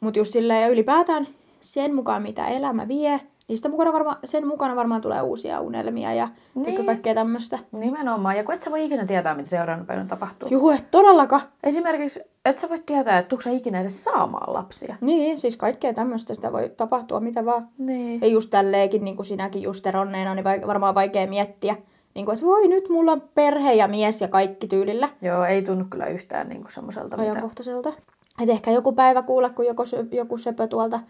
Mutta just silleen, ja ylipäätään sen mukaan, mitä elämä vie, Niin sitä mukana varma, sen mukana varmaan tulee uusia unelmia ja niin. Niin. kaikkea tämmöistä. Nimenomaan. Ja kun et sä voi ikinä tietää, mitä seuraavana päivänä tapahtuu. Juhu, et todellakaan. Esimerkiksi, et sä voi tietää, että tuutko ikinä edes saamaan lapsia. Niin, siis kaikkea tämmöistä sitä voi tapahtua mitä vaan. Niin. Ja just tälleenkin, niin kuin sinäkin just eronneena, niin vaik- varmaan vaikea miettiä. Niin kuin, että voi nyt mulla on perhe ja mies ja kaikki tyylillä Joo, ei tunnu kyllä yhtään niinku semmoiselta, mitä... ajankohtaiselta. Et ehkä joku päivä kuulla, kun joku, joku söpö tuolta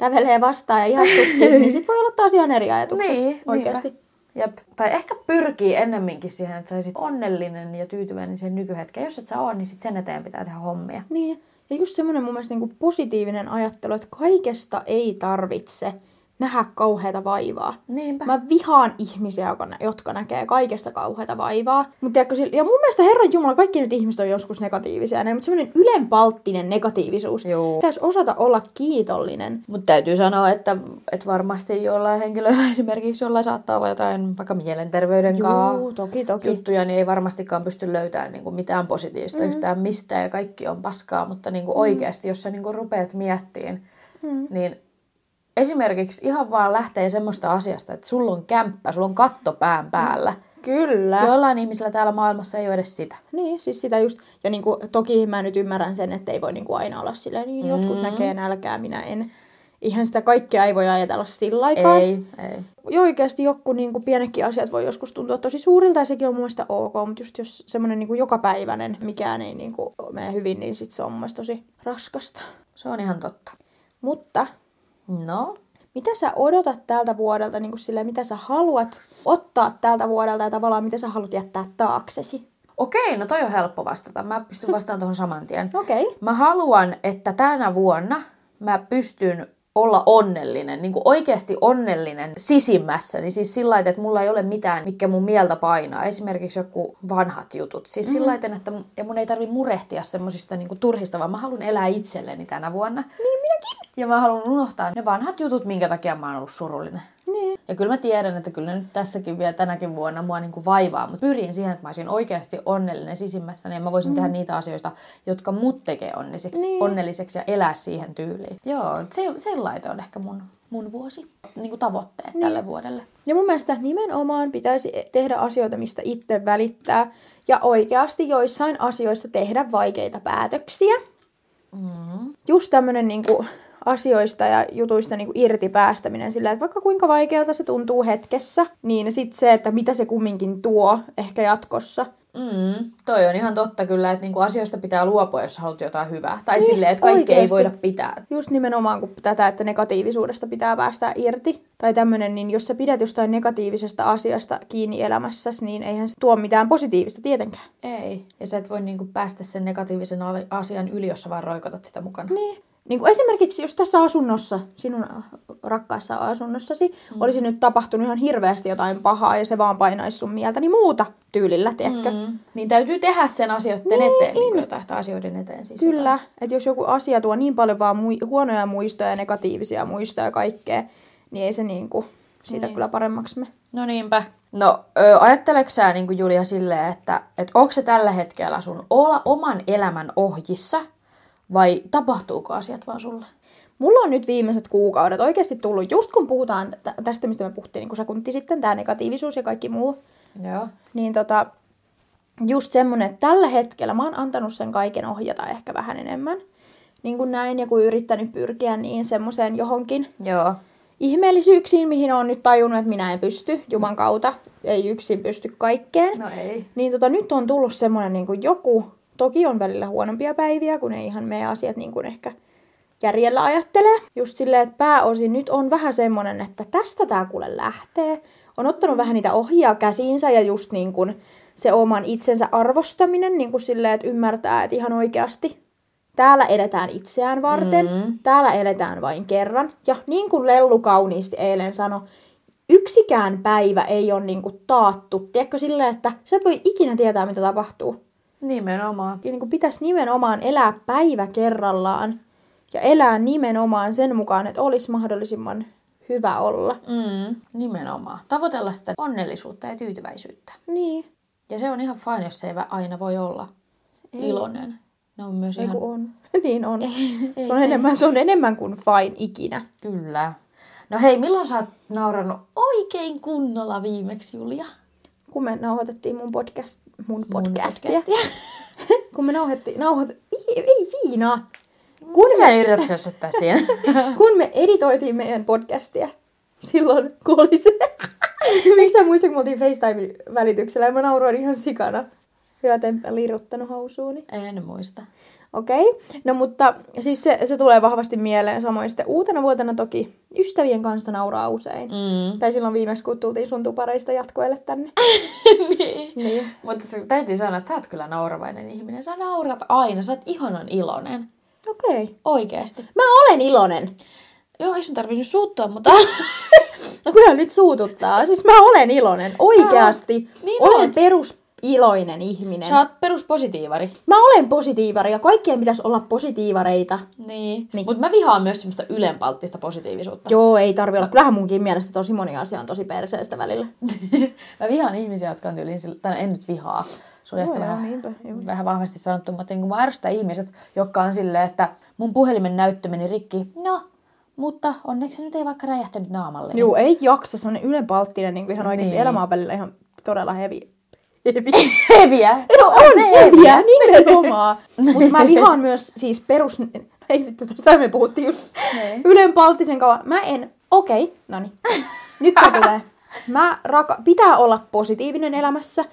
kävelee vastaan ja ihastuttiin, niin sit voi olla taas ihan eri ajatukset Niin, oikeasti. niinpä. Jep. Tai ehkä pyrkii ennemminkin siihen, että sä olisit onnellinen ja tyytyväinen siihen nykyhetkeen. Jos et sä ole, niin sit sen eteen pitää tehdä hommia. Niin. Ja just semmoinen mun mielestä niin positiivinen ajattelu, että kaikesta ei tarvitse nähdä kauheata vaivaa. Niinpä. Mä vihaan ihmisiä, jotka, nä- jotka näkee kaikesta kauheata vaivaa. Mut tiedätkö, ja mun mielestä Herran Jumala, kaikki nyt ihmiset on joskus negatiivisia, näin, mutta semmoinen ylenpalttinen negatiivisuus. Joo. Pitäisi osata olla kiitollinen. Mutta täytyy sanoa, että, että varmasti jollain henkilöllä esimerkiksi, jolla saattaa olla jotain vaikka mielenterveyden kanssa Juu, toki, toki. juttuja, niin ei varmastikaan pysty löytämään niin kuin mitään positiivista mm. yhtään mistään ja kaikki on paskaa. Mutta niin kuin Mm. oikeasti, jos sä niin kuin rupeat miettimään, mm. niin esimerkiksi ihan vaan lähtee semmoista asiasta, että sulla on kämppä, sulla on katto pään päällä. Kyllä. Joillain ihmisillä täällä maailmassa ei ole edes sitä. Niin, siis sitä just. Ja niinku, toki mä nyt ymmärrän sen, että ei voi niinku aina olla silleen, niin jotkut Mm. näkee nälkää, minä en. Ihan sitä kaikkea ei voi ajatella sillä aikaa. Ei, ei. Jo oikeasti joku niin pienekin asiat voi joskus tuntua tosi suurilta ja sekin on mun mielestä ok, mutta just jos semmoinen niin jokapäiväinen mikään ei niin kuin, mene hyvin, niin sit se on mun mielestä tosi raskasta. Se on ihan totta. Mutta No, mitä sä odotat tältä vuodelta, niin kuin silleen, mitä sä haluat ottaa tältä vuodelta ja tavallaan mitä sä haluat jättää taaksesi? okei, no toi on helppo vastata. Mä pystyn vastaamaan tuohon saman tien. Okei. Okay. Mä haluan, että tänä vuonna mä pystyn olla onnellinen, niin kuin oikeasti onnellinen sisimmässä, niin siis sillä lailla, että mulla ei ole mitään, mikä mun mieltä painaa. Esimerkiksi joku vanhat jutut. Siis mm-hmm. sillä lailla, että mun- ja mun ei tarvi murehtia semmoisista niin turhista, vaan mä haluan elää itselleni tänä vuonna. Niin minäkin. Ja mä haluan unohtaa ne vanhat jutut, minkä takia mä oon ollut surullinen. Niin. Ja kyllä mä tiedän, että kyllä nyt tässäkin vielä tänäkin vuonna mua niin kuin vaivaa, mutta pyrin siihen, että mä olisin oikeasti onnellinen sisimmässäni ja mä voisin mm. tehdä niitä asioita, jotka mut tekee onnelliseksi, Niin. niin. onnelliseksi ja elää siihen tyyliin. Joo, se, sellainen on ehkä mun, mun vuosi, niin kuin tavoitteet niin. tälle vuodelle. Ja mun mielestä nimenomaan pitäisi tehdä asioita, mistä itse välittää. Ja oikeasti joissain asioissa tehdä vaikeita päätöksiä. Mm. Just tämmönen niinku asioista ja jutuista niinku irti päästäminen sillä, että vaikka kuinka vaikealta se tuntuu hetkessä, niin sitten se, että mitä se kumminkin tuo ehkä jatkossa. Mm, toi on ihan totta kyllä, että niinku asioista pitää luopua, jos haluat jotain hyvää. Tai Niin, niin, silleen, että kaikkea ei voida pitää. Just nimenomaan kun tätä, että negatiivisuudesta pitää päästä irti. Tai tämmönen, niin jos sä pidät jostain negatiivisesta asiasta kiinni elämässäsi, niin eihän se tuo mitään positiivista tietenkään. Ei. Ja sä et voi niinku päästä sen negatiivisen asian yli, jos sä vaan roikotat sitä mukana. Niin. Niin kuin esimerkiksi jos tässä asunnossa, sinun rakkaassa asunnossasi, mm. olisi nyt tapahtunut ihan hirveästi jotain pahaa ja se vaan painaisi sun mieltä, niin muuta tyylillä, tiedätkö? Mm. Niin täytyy tehdä sen asioiden niin, eteen, niin jotain, tai asioiden eteen siis Kyllä, että jos joku asia tuo niin paljon vaan mui- huonoja muistoja ja negatiivisia muistoja ja kaikkea, niin ei se niinku siitä niin. kyllä paremmaksi me. No niinpä. No, ö, ajatteleeko sä niin Julia silleen, että et onko se tällä hetkellä sun oman elämän ohjissa, vai tapahtuuko asiat vaan sulle? Mulla on nyt viimeiset kuukaudet oikeasti tullut, just kun puhutaan tä- tästä, mistä me puhuttiin niin sekunti sitten, tämä negatiivisuus ja kaikki muu, Joo. niin tota, just semmonen, että tällä hetkellä mä oon antanut sen kaiken ohjata ehkä vähän enemmän. Niin kuin näin, ja kun yrittänyt pyrkiä niin semmoiseen johonkin Joo. ihmeellisyyksiin, mihin on nyt tajunnut, että minä en pysty Juman kautta, ei yksin pysty kaikkeen. No ei. Niin tota, nyt on tullut semmoinen niin kuin joku, toki on välillä huonompia päiviä, kun ei ihan mene asiat niin kuin ehkä järjellä ajattelee. Just silleen, että pääosin nyt on vähän semmoinen, että tästä tää kuule lähtee. On ottanut vähän niitä ohjaa käsiinsä ja just niin kuin se oman itsensä arvostaminen niin kuin silleen, että ymmärtää, että ihan oikeasti täällä edetään itseään varten, mm. täällä eletään vain kerran. Ja niin kuin Lellu kauniisti eilen sanoi, yksikään päivä ei ole niin kuin taattu. Tiedätkö silleen, että sä et voi ikinä tietää, mitä tapahtuu. Nimenomaan. Ja niin kuin pitäisi nimenomaan elää päivä kerrallaan ja elää nimenomaan sen mukaan, että olisi mahdollisimman hyvä olla. Mm, nimenomaan. Tavoitella sitä onnellisuutta ja tyytyväisyyttä. Niin, Ja se on ihan fine, jos se ei aina voi olla ei. iloinen. Ne on myös ei ihan... on. niin on. ei se, on se- enemmän, se on enemmän kuin fine ikinä. Kyllä. No hei, milloin sä oot nauranut oikein kunnolla viimeksi, Julia? Kun me nauhoitettiin mun, podcast, mun Mun podcastia. podcastia. kun me nauhoitettiin, nauhoit... Ei, ei viinaa. Kun Mitä me, yrität sössättää siinä? kun me editoitiin meidän podcastia, silloin kun oli se... Miksi sä muistat, kun me oltiin FaceTime-välityksellä ja mä nauroin ihan sikana. Hyvä temppä liruttanut housuuni. en muista. Okei, okay. no mutta siis se, se tulee vahvasti mieleen. Samoin sitten uutena vuotena toki ystävien kanssa nauraa usein. Mm. Tai silloin viimeksi, kun tultiin sun tupareista jatkoille tänne. niin. Niin. Mutta se, täytyy sanoa, että sä oot kyllä nauravainen ihminen. Sä naurat aina, sä oot ihanan iloinen. Okei. Okay. Oikeesti. Mä olen iloinen. Joo, ei sun tarvii nyt suuttua, mutta... No kyllä nyt suututtaa. Siis mä olen iloinen. Oikeasti. Niin olen oot. Perusiloinen ihminen. sä oot peruspositiivari. Mä olen positiivari ja kaikkien pitäisi olla positiivareita. Niin. Niin. Mutta mä vihaan myös semmoista ylenpalttista positiivisuutta. Joo, ei tarvi olla. Kyllähän munkin mielestä tosi moni asia on tosi perseestä välillä. mä vihaan ihmisiä, jotka on tyyliin, sillä- tai en nyt vihaa. Se oli Joo, ehkä vähän, niinpä, vähän vahvasti sanottu, mutta niin mä ärsytän ihmiset, jotka on silleen, että mun puhelimen näyttö meni rikki. No, mutta onneksi se nyt ei vaikka räjähtänyt naamalle. Joo, ei jaksa. Semmoinen ylenpalttinen niin ihan oikeasti Niin. elämä on välillä ihan todella hevi. Hevi. Heviä. No on se heviä, nimenomaan. Mutta mä vihaan myös siis perus... Ei vittu, tästä me puhuttiin just Niin. ylenpalttisen kauan. Mä en... Okei, okay, no niin. Nyt tulee. Mä raka... Pitää olla positiivinen elämässä.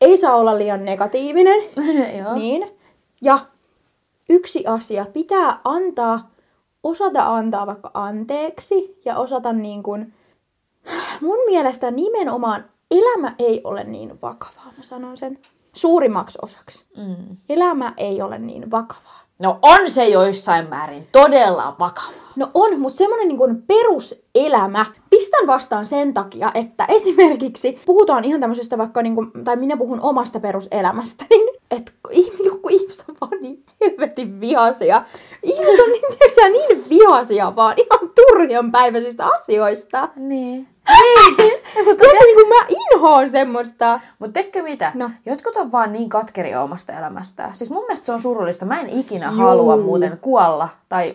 Ei saa olla liian negatiivinen. Joo. Niin. Ja yksi asia, pitää antaa, osata antaa vaikka anteeksi ja osata niin kuin, mun mielestä nimenomaan elämä ei ole niin vakavaa, mä sanon sen suurimmaksi osaksi. Mm. Elämä ei ole niin vakavaa. No on se joissain määrin todella vakavaa. No on, mutta semmoinen niin peruselämä, pistän vastaan sen takia, että esimerkiksi puhutaan ihan tämmöisestä vaikka, niin kuin, tai minä puhun omasta peruselämästä, niin että joku ihmiset on vaan niin helvetin vihaisia. Ihmiset on niin, tiiäksä, niin vihaisia vaan ihan turhion päiväisistä asioista. Niin. Niin kuin mä inhoon semmoista. Mutta tekkö mitä? No. Jotkut on vaan niin katkeria omasta elämästään. Siis mun mielestä se on surullista. Mä en ikinä Juu. halua muuten kuolla. Tai,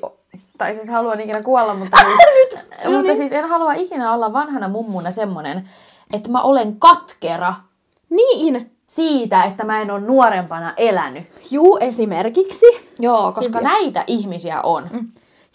tai siis haluan ikinä kuolla, mutta siis, Nyt, no mutta niin. siis en halua ikinä olla vanhana mummuna semmonen, että mä olen katkera Niin. siitä, että mä en ole nuorempana elänyt. Juu, esimerkiksi. Joo, koska Kyllä. näitä ihmisiä on.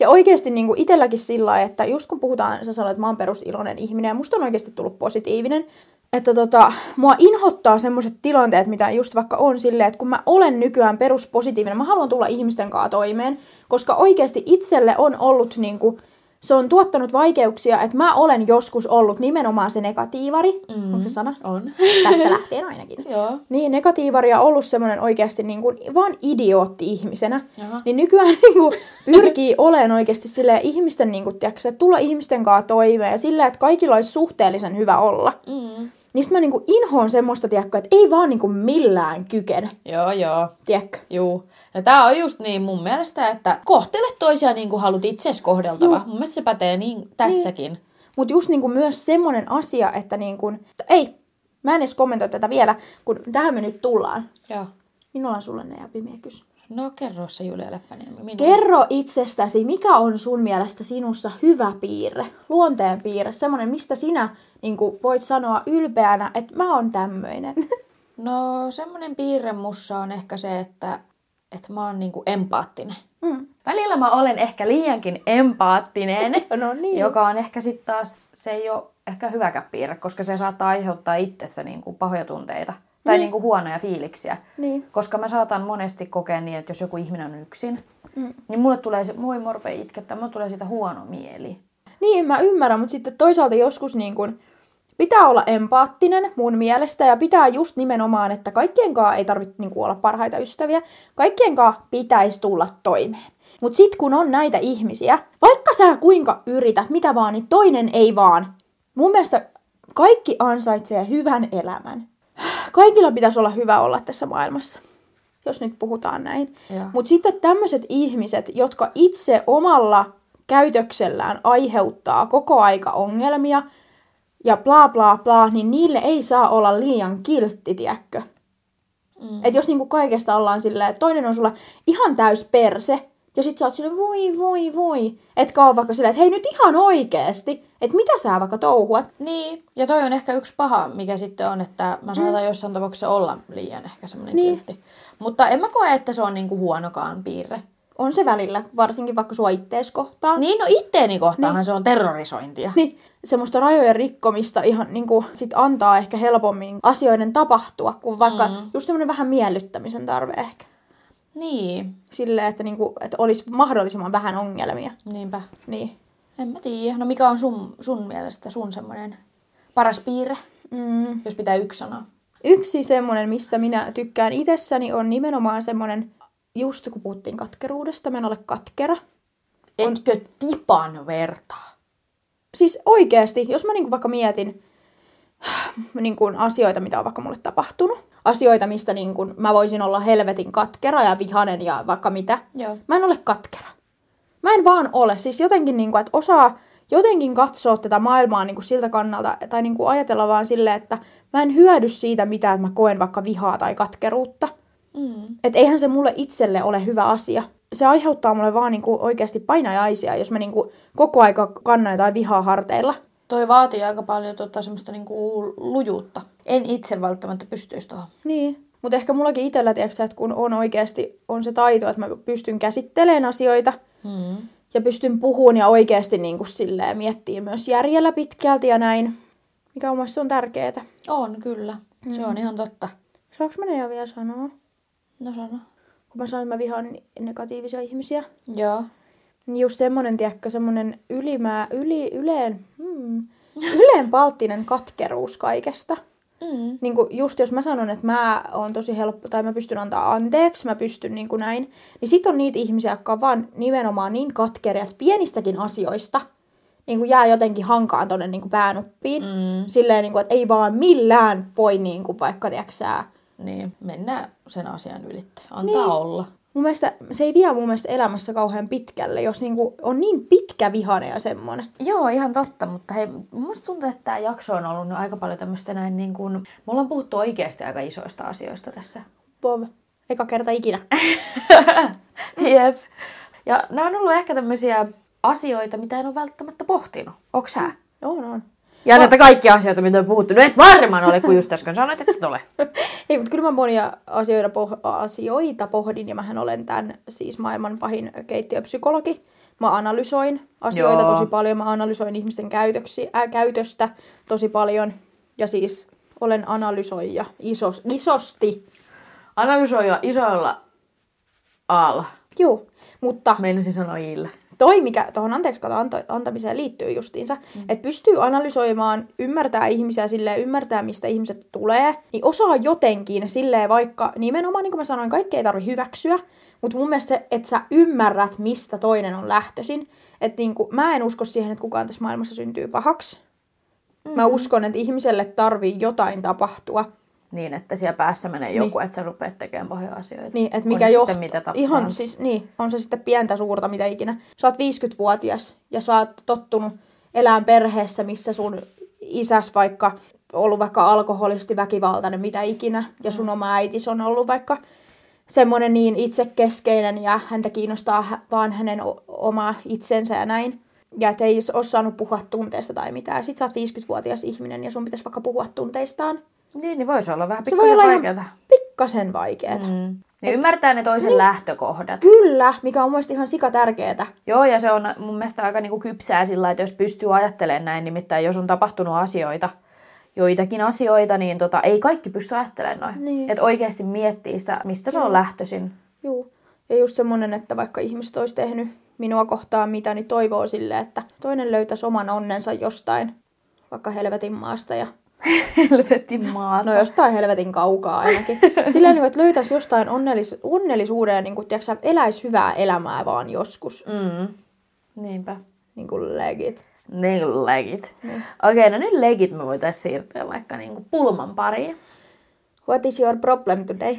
Ja oikeasti niin kuin itselläkin sillä että just kun puhutaan, sä sanoit, että mä oon perusiloinen ihminen ja musta on oikeasti tullut positiivinen. Että tota, mua inhottaa semmoiset tilanteet, mitä just vaikka on silleen, että kun mä olen nykyään peruspositiivinen, mä haluan tulla ihmisten kanssa toimeen, koska oikeasti itselle on ollut niin kuin, se on tuottanut vaikeuksia, että mä olen joskus ollut nimenomaan se negatiivari. Mm. Onko se sana? On. Tästä lähtien ainakin. Joo. Niin, negatiivari ja ollut semmoinen oikeasti niin kuin, vaan idiootti ihmisenä. Jaha. Niin nykyään niin kuin, pyrkii olemaan oikeasti silleen ihmisten, niin kuin, tiedätkö, että tulla ihmisten kanssa toimeen ja silleen, että kaikilla olisi suhteellisen hyvä olla. Mm. Niin sit mä niin kuin, inhoon semmoista, tiedätkö, että ei vaan niin kuin, millään kykene, Joo, joo. tiedätkö. Juu. Ja tää on just niin mun mielestä, että kohtele toisia niin kuin haluat itseesi kohdeltava. Juu. Mun mielestä se pätee niin tässäkin. Niin. Mutta just niin kuin, myös semmoinen asia, että niin kuin, ei, mä en edes kommentoi tätä vielä, kun tähän me nyt tullaan. Joo. Minulla on sulle ne ja kysymys. No kerro se Julia Leppäniemi. Minun. Kerro itsestäsi, mikä on sun mielestä sinussa hyvä piirre, luonteen piirre, semmoinen, mistä sinä niin kuin, voit sanoa ylpeänä, että mä oon tämmöinen. No semmonen piirre mussa on ehkä se, että, että mä oon niinku empaattinen. Mm. Välillä mä olen ehkä liiankin empaattinen, No niin. joka on ehkä sitten taas, se ei ole ehkä hyväkään piirre, koska se saattaa aiheuttaa itsessä niinku pahoja tunteita tai Niin. niinku huonoja fiiliksiä. Niin. Koska mä saatan monesti kokea niin, että jos joku ihminen on yksin, mm. niin mulle tulee se, voi morpe itkettää, mulle tulee siitä huono mieli. Niin, mä ymmärrän, mutta sitten toisaalta joskus niin kuin, pitää olla empaattinen mun mielestä ja pitää just nimenomaan, että kaikkien kanssa ei tarvitse niin olla parhaita ystäviä. Kaikkien kanssa pitäisi tulla toimeen. Mutta sitten kun on näitä ihmisiä, vaikka sä kuinka yrität, mitä vaan, niin toinen ei vaan. Mun mielestä kaikki ansaitsee hyvän elämän. Kaikilla pitäisi olla hyvä olla tässä maailmassa, jos nyt puhutaan näin. Mutta sitten tämmöiset ihmiset, jotka itse omalla käytöksellään aiheuttaa koko aika ongelmia ja bla bla bla, niin niille ei saa olla liian kiltti, tiedätkö? Mm. Et jos niinku kaikesta ollaan silleen, että toinen on sulla ihan täys perse, Ja sit sä oot silleen, voi, voi, voi. Etkä oo vaikka silleen, että hei nyt ihan oikeesti, että mitä sä vaikka touhuat. Niin, ja toi on ehkä yksi paha, mikä sitten on, että mä saatan mm. jossain tapauksessa olla liian ehkä semmoinen Niin. kiltti. Mutta en mä koe, että se on niinku huonokaan piirre. On se välillä, varsinkin vaikka sua ittees kohtaan. Niin, no itteeni kohtaanhan se on terrorisointia. Niin, semmoista rajojen rikkomista ihan niin kuin, sit antaa ehkä helpommin asioiden tapahtua, kuin vaikka mm. just semmoinen vähän miellyttämisen tarve ehkä. Niin, Silleen, että, niin kuin, että olisi mahdollisimman vähän ongelmia. niinpä. Niin. En mä tiedä. No mikä on sun, sun mielestä sun semmoinen paras piirre, Mm. jos pitää yksi sanoa? Yksi semmoinen, mistä minä tykkään itsessäni, on nimenomaan semmoinen, just kun puhuttiin katkeruudesta, mä en ole katkera. Etkö tipan vertaa? Siis oikeasti, jos mä niinku vaikka mietin niinku asioita, mitä on vaikka mulle tapahtunut, asioita, mistä niinku mä voisin olla helvetin katkera ja vihanen ja vaikka mitä, Joo. mä en ole katkera. Mä en vaan ole. Siis jotenkin, niinku, että osaa jotenkin katsoa tätä maailmaa niinku siltä kannalta, tai niinku ajatella vaan silleen, että mä en hyödy siitä mitään, että mä koen vaikka vihaa tai katkeruutta. Mm. Että eihän se mulle itselle ole hyvä asia. Se aiheuttaa mulle vaan niinku oikeasti painajaisia, jos mä niinku koko aika kannan jotain vihaa harteilla. Toi vaatii aika paljon tota, semmoista niinku lujuutta. En itse välttämättä pystyisi tuohon. Niin. Mutta ehkä mullakin itsellä, tiedätkö, että kun on oikeasti on se taito, että mä pystyn käsittelemään asioita Mm. ja pystyn puhumaan ja oikeasti niin kuin silleen miettii myös järjellä pitkälti ja näin, mikä on mielestäni on tärkeää. On, kyllä. Se on ihan totta. Saanko mä ne vielä sanoa? No sano. Kun mä sanon, että mä vihaan negatiivisia ihmisiä. Joo. Niin just semmonen, tiedätkö, semmonen ylimää, yli, yleen, hmm, yleenpalttinen katkeruus kaikesta. Mm. Niin kuin just jos mä sanon, että mä oon tosi helppo, tai mä pystyn antaa anteeksi, mä pystyn niin kuin näin, niin sit on niitä ihmisiä, jotka on vaan nimenomaan niin katkeria, että pienistäkin asioista niin kuin jää jotenkin hankaan tonne niin kuin päänuppiin. Mm. Silleen, niin kuin, että ei vaan millään voi niin kuin vaikka, tiedätkö Niin, mennään sen asian ylitte. Antaa Niin. olla. Mun mielestä se ei vie mun mielestä elämässä kauhean pitkälle, jos niinku on niin pitkä vihane ja semmonen. Joo, ihan totta, mutta hei, musta tuntuu, että tämä jakso on ollut nyt aika paljon tämmöistä näin niin kuin, me ollaan puhuttu oikeasti aika isoista asioista tässä. Pov. Eka kerta ikinä. Jep. Ja nämä on ollut ehkä tämmöisiä asioita, mitä en ole välttämättä pohtinut. Onko sä? On, on. Ja näitä kaikkia asioita, mitä on puhuttu. No et varmaan ole, kun just äsken sanoit, että et ole. Ei, mutta kyllä mä monia asioita, poh- asioita pohdin, ja mähän olen tämän siis maailman pahin keittiöpsykologi. Mä analysoin asioita Joo. tosi paljon, mä analysoin ihmisten käytöksi, äh, käytöstä tosi paljon. Ja siis olen analysoija isos, isosti. Analysoija isoilla aalla. Juu, mutta Meinasin sanoa illä. Toi, mikä tuohon anteeksi anto, antamiseen liittyy justiinsa, mm. että pystyy analysoimaan, ymmärtää ihmisiä silleen, ymmärtää mistä ihmiset tulee, niin osaa jotenkin silleen vaikka, nimenomaan niin kuin mä sanoin, kaikkea ei tarvitse hyväksyä, mutta mun mielestä se, että sä ymmärrät, mistä toinen on lähtöisin, että niin kuin, mä en usko siihen, että kukaan tässä maailmassa syntyy pahaksi. Mm-hmm. Mä uskon, että ihmiselle tarvii jotain tapahtua, Niin, että siellä päässä menee joku, että sä rupeat tekemään pahoja asioita. Niin, että mikä johtaa, mitä ihan siis, niin, on se sitten pientä suurta, mitä ikinä. Sä oot 50-vuotias ja sä oot tottunut elämään perheessä, missä sun isäs vaikka ollut vaikka alkoholisti, väkivaltainen, mitä ikinä, ja sun oma äitis on ollut vaikka semmoinen niin itsekeskeinen ja häntä kiinnostaa vaan hänen oma itsensä ja näin. Ja et ei ole saanut puhua tunteista tai mitään. Sitten sä oot 50-vuotias ihminen ja sun pitäisi vaikka puhua tunteistaan. Niin, niin voisi olla vähän Se voi pikkusen olla vaikeaa. ihan pikkasen vaikeeta. Mm. Mm. Niin ymmärtää ne toisen niin. lähtökohdat. Kyllä, mikä on mun mielestä ihan sika tärkeetä. Joo, ja se on mun mielestä aika niinku kypsää sillä että jos pystyy ajattelemaan näin, nimittäin jos on tapahtunut asioita, joitakin asioita, niin tota, ei kaikki pysty ajattelemaan noin. Niin. Että oikeasti miettii sitä, mistä se on lähtöisin. Juu. Ja just semmonen, että vaikka ihmiset olisi tehnyt minua kohtaan mitä, niin toivoo sille, että toinen löytäisi oman onnensa jostain, vaikka helvetin maasta ja Helvetin maasta. no jostain helvetin kaukaa ainakin. Silleen, niin kuin, että löytäisi jostain onnellis- onnellisuuden niin kuin, tiedätkö, eläisi hyvää elämää vaan joskus. Mm. Niinpä. Niin kuin legit. Niin legit. Okei, no nyt legit me voitaisiin siirtyä vaikka niinku pulman pariin. What is your problem today?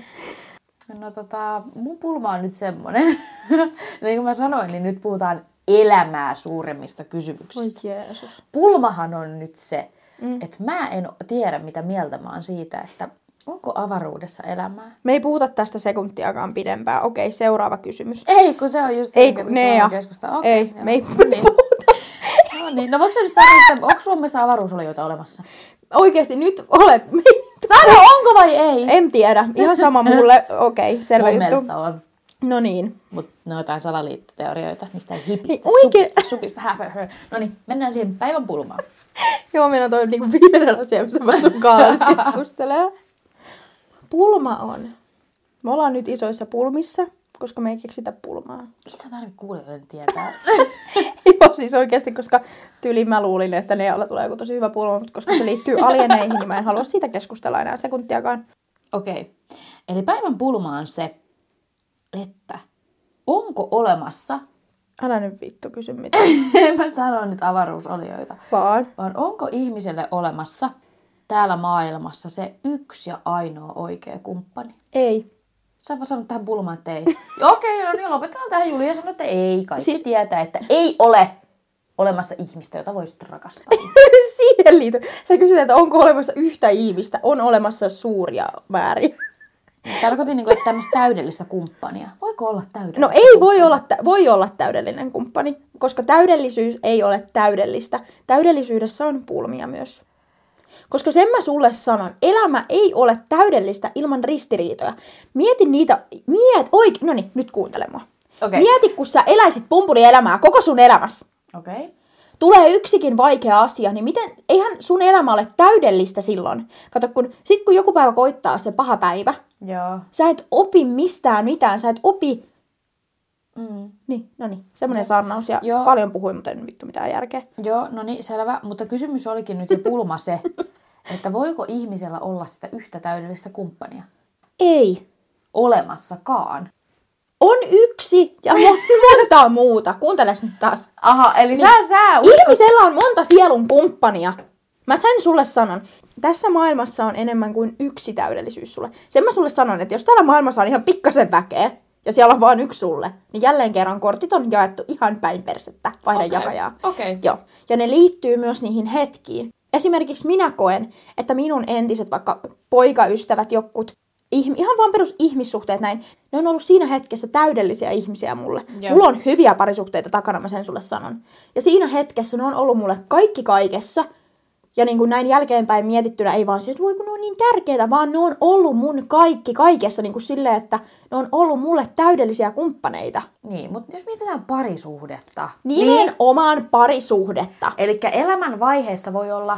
No tota, mun pulma on nyt semmonen. niin kuin mä sanoin, niin nyt puhutaan elämää suuremmista kysymyksistä. Oi Jeesus. Pulmahan on nyt se, mm. että mä en tiedä, mitä mieltä mä oon siitä, että Onko avaruudessa elämää? Me ei puhuta tästä sekuntiakaan pidempään. Okei, seuraava kysymys. Ei, kun se on just se, Ei, kun ne ja- keskustella. Okei, ei, joo. me ei niin. No niin, no voiko sä nyt sanoa, että onko sun mielestä avaruusolioita olemassa? Oikeesti nyt olet... Sano, onko vai ei? en tiedä. Ihan sama mulle. Okei, selvä Mun juttu. on. No niin. Mutta ne on jotain salaliittoteorioita, mistä ei hipistä, Niin oikein- supista, supista, häpö, No niin, mennään siihen päivän pulmaan. Joo, meillä on toi niinku viimeinen asia, mistä mä sun nyt keskustelee. Pulma on. Me ollaan nyt isoissa pulmissa, koska me ei keksitä pulmaa. Mistä tarvitse kuulijoiden tietää? Joo, siis oikeasti, koska tyyliin mä luulin, että ne alla tulee joku tosi hyvä pulma, mutta koska se liittyy alieneihin, niin mä en halua siitä keskustella enää sekuntiakaan. Okei. Okay. Eli päivän pulma on se, että onko olemassa, Älä nyt vittu kysy mitään. en mä sano nyt avaruusolioita, Vaan. vaan onko ihmiselle olemassa täällä maailmassa se yksi ja ainoa oikea kumppani? Ei. Sä vaan sanonut tähän pulmaan, että ei. Okei, okay, no niin, lopetetaan tähän. Julia sanoi, että ei. Kaikki siis... Tietää, että ei ole olemassa ihmistä, jota voisit rakastaa. Siihen liity. Sä kysyt, että onko olemassa yhtä ihmistä. On olemassa suuria määriä. Tarkoitin, niin että tämmöistä täydellistä kumppania. Voiko olla täydellistä? No ei voi olla, tä- voi olla täydellinen kumppani, koska täydellisyys ei ole täydellistä. Täydellisyydessä on pulmia myös. Koska sen mä sulle sanon, elämä ei ole täydellistä ilman ristiriitoja. Mieti niitä, miet, oik, no niin, nyt kuuntele mua. Okei. Mieti, kun sä eläisit pumpulielämää koko sun elämässä. Okei. Okay. Tulee yksikin vaikea asia, niin miten, eihän sun elämä ole täydellistä silloin. Kato, kun, sit kun joku päivä koittaa se paha päivä, Joo. sä et opi mistään mitään, sä et opi Mm. Niin, no niin, semmoinen sannaus. Ja Joo. paljon puhuin, mutta en vittu mitään järkeä. Joo, no niin, selvä. Mutta kysymys olikin nyt jo pulma se, että voiko ihmisellä olla sitä yhtä täydellistä kumppania? Ei. Olemassakaan. On yksi ja mon- monta muuta. Kuunteles nyt taas. Aha, eli niin. sä, sä Ihmisellä on monta sielun kumppania. Mä sen sulle sanon. Tässä maailmassa on enemmän kuin yksi täydellisyys sulle. Sen mä sulle sanon, että jos täällä maailmassa on ihan pikkasen väkeä, ja siellä on vain yksi sulle, niin jälleen kerran kortit on jaettu ihan päin persettä. Vaihda Okei, jakajaa. okei. Joo. Ja ne liittyy myös niihin hetkiin. Esimerkiksi minä koen, että minun entiset vaikka poikaystävät, jotkut, ihm- ihan vaan perus ihmissuhteet näin, ne on ollut siinä hetkessä täydellisiä ihmisiä mulle. Joo. Mulla on hyviä parisuhteita takana, mä sen sulle sanon. Ja siinä hetkessä ne on ollut mulle kaikki kaikessa. Ja niin kuin näin jälkeenpäin mietittynä ei vaan se, että voi kun ne on niin tärkeitä, vaan ne on ollut mun kaikki kaikessa niin kuin silleen, että ne on ollut mulle täydellisiä kumppaneita. Niin, mutta jos mietitään parisuhdetta. Nimenomaan parisuhdetta. Eli elämän vaiheessa voi olla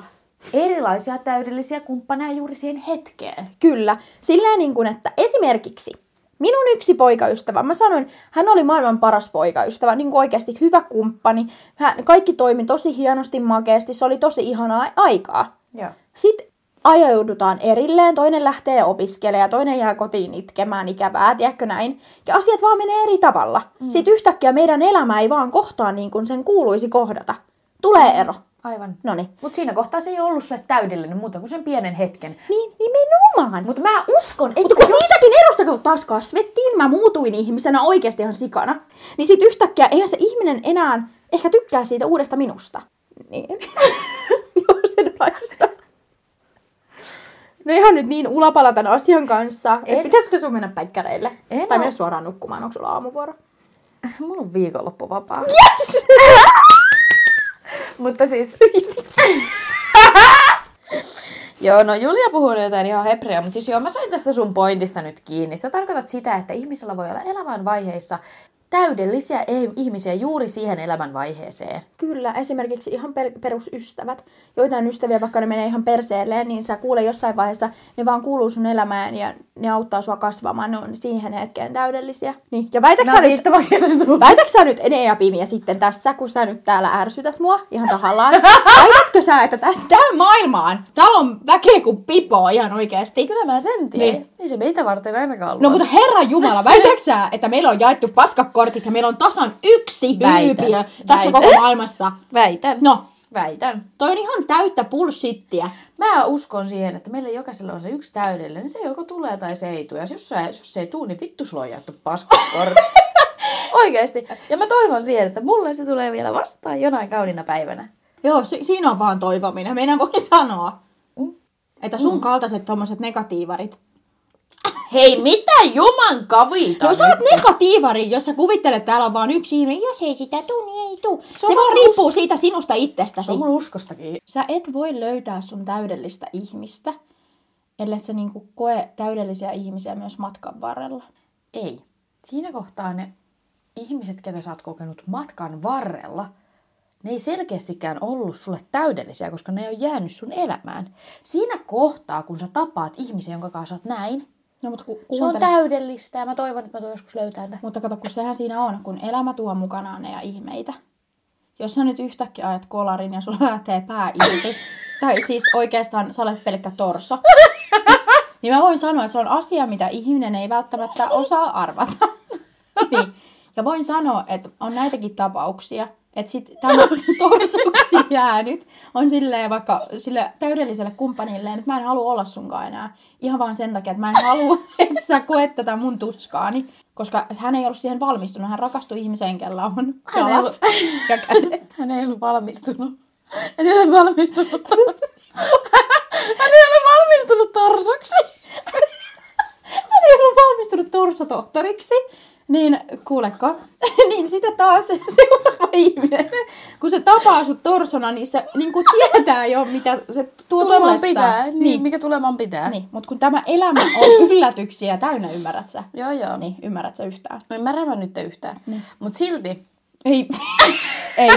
erilaisia täydellisiä kumppaneja juuri siihen hetkeen. Kyllä. Silleen niin kuin, että esimerkiksi minun yksi poikaystävä, mä sanoin, hän oli maailman paras poikaystävä, niin kuin oikeasti hyvä kumppani. Hän, kaikki toimi tosi hienosti, makeasti, se oli tosi ihanaa aikaa. Joo. Sitten ajaudutaan erilleen, toinen lähtee opiskelemaan ja toinen jää kotiin itkemään ikävää, tiedätkö näin. Ja asiat vaan menee eri tavalla. Mm. Sitten yhtäkkiä meidän elämä ei vaan kohtaa niin kuin sen kuuluisi kohdata. Tulee ero. Aivan. Noniin. Mutta siinä kohtaa se ei ollut sulle täydellinen muuta kuin sen pienen hetken. Niin, nimenomaan. Mutta mä uskon, että Mutta kun siitäkin erosta kun taas kasvettiin, mä muutuin ihmisenä oikeasti ihan sikana, niin sit yhtäkkiä eihän se ihminen enää ehkä tykkää siitä uudesta minusta. Niin. Joo, sen naista. No ihan nyt niin ulapala tämän asian kanssa. En. Et pitäisikö sun mennä päikkäreille? En tai mennä suoraan nukkumaan, onko sulla aamuvuoro? Mulla on viikonloppu vapaa. Yes! Mutta siis... joo, no Julia puhuu jotain ihan hebreaa, mutta siis joo, mä sain tästä sun pointista nyt kiinni. Sä tarkoitat sitä, että ihmisellä voi olla elämän vaiheissa täydellisiä ihmisiä juuri siihen elämän vaiheeseen. Kyllä, esimerkiksi ihan per, perusystävät. Joitain ystäviä, vaikka ne menee ihan perseelleen, niin sä kuule jossain vaiheessa, ne vaan kuuluu sun elämään ja ne auttaa sua kasvamaan. Ne on siihen hetkeen täydellisiä. Niin. Ja väitäksä No nyt, väitäksä sä nyt Ene ja Pimiä sitten tässä, kun sä nyt täällä ärsytät mua ihan tahallaan? Väitätkö sä, että tässä tähän maailmaan, täällä on väkeä kuin pipoa ihan oikeasti? Kyllä mä sen tiedän. Niin. Niin. Ei se meitä varten ainakaan ollut. No mutta herra Jumala, väitätkö sä, että meillä on jaettu paskakortit ja meillä on tasan yksi Väitän. hyypiö tässä Väitän. koko maailmassa? Väitän. No, Väitän. toi on ihan täyttä bullshittiä. Mä uskon siihen, että meillä jokaisella on se yksi täydellinen. Se joko tulee tai se ei tule. Ja jos se, jos se ei tule, niin vittu sulla on jaettu. Oikeesti. Ja mä toivon siihen, että mulle se tulee vielä vastaan jonain kaunina päivänä. Joo, si- siinä on vaan toivominen. Meidän voi sanoa. Mm. Että sun mm. kaltaiset tommoset negatiivarit. Hei, mitä juman kavita No sä oot negatiivari, jos sä kuvittelet, että täällä on vaan yksi ihminen. Jos ei sitä tuu, niin ei tuu. Se, on vaan riippuu siitä sinusta itsestäsi. Se on mun uskostakin. Sä et voi löytää sun täydellistä ihmistä, ellei sä niinku koe täydellisiä ihmisiä myös matkan varrella. Ei. Siinä kohtaa ne ihmiset, ketä sä oot kokenut matkan varrella, ne ei selkeästikään ollut sulle täydellisiä, koska ne ei ole jäänyt sun elämään. Siinä kohtaa, kun sä tapaat ihmisen, jonka kanssa oot näin, No, mutta ku, se on kuuntele. täydellistä ja mä toivon, että mä tuon joskus löytää tämän. Mutta kato, kun sehän siinä on, kun elämä tuo mukanaan ne ja ihmeitä. Jos sä nyt yhtäkkiä ajat kolarin ja sulla lähtee pää irti, tai siis oikeastaan sä olet pelkkä torso, niin mä voin sanoa, että se on asia, mitä ihminen ei välttämättä osaa arvata. niin. Ja voin sanoa, että on näitäkin tapauksia, että sit tämä torsoksi jäänyt on silleen vaikka sille täydelliselle kumppanilleen, että mä en halua olla sunkaan enää. Ihan vaan sen takia, että mä en halua, että sä koet tätä mun tuskaani. Koska hän ei ollut siihen valmistunut. Hän rakastui ihmiseen, kellä on Hän ei jalat ollut- ja kädet. Hän ei ollut valmistunut. Hän ei ole valmistunut. Hän ei ole valmistunut torsoksi. hän ei ollut valmistunut torsotohtoriksi. Niin, kuuleko? niin sitten taas se seuraava ihminen, kun se tapaa sut torsona, niin se niin kuin tietää jo, mitä se tuo Tulemaan pitää. Niin, Niin. mikä tulemaan pitää. niin. Mutta kun tämä elämä on yllätyksiä täynnä, ymmärrät sä? Joo, joo. Niin, ymmärrät sä yhtään? No Ymmärrän mä nyt yhtään. Niin. Mutta silti. Ei. ei.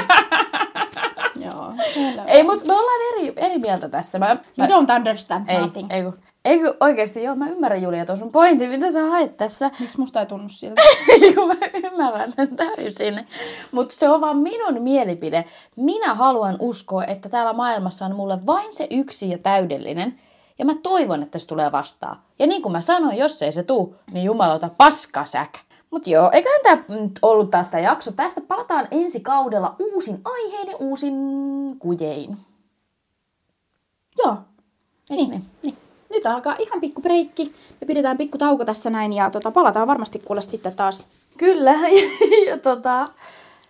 Joo, selvä. Ei, mutta me ollaan eri, eri mieltä tässä. Mä, mä, You don't understand ei, nothing. ei, kun, ei kun oikeasti, joo, mä ymmärrän Julia tuon sun pointin, mitä sä haet tässä. Miksi musta ei tunnu siltä? kun mä ymmärrän sen täysin. Mutta se on vaan minun mielipide. Minä haluan uskoa, että täällä maailmassa on mulle vain se yksi ja täydellinen. Ja mä toivon, että se tulee vastaan. Ja niin kuin mä sanoin, jos ei se tuu, niin jumalauta paskasäk. Mut joo, eiköhän tää nyt ollut taas tää jakso. Tästä palataan ensi kaudella uusin aiheen ja uusin kujein. Joo. Eiks niin? niin. Nyt alkaa ihan pikku breikki. Me pidetään pikku tauko tässä näin ja tota, palataan varmasti kuule sitten taas. Kyllä. ja tota...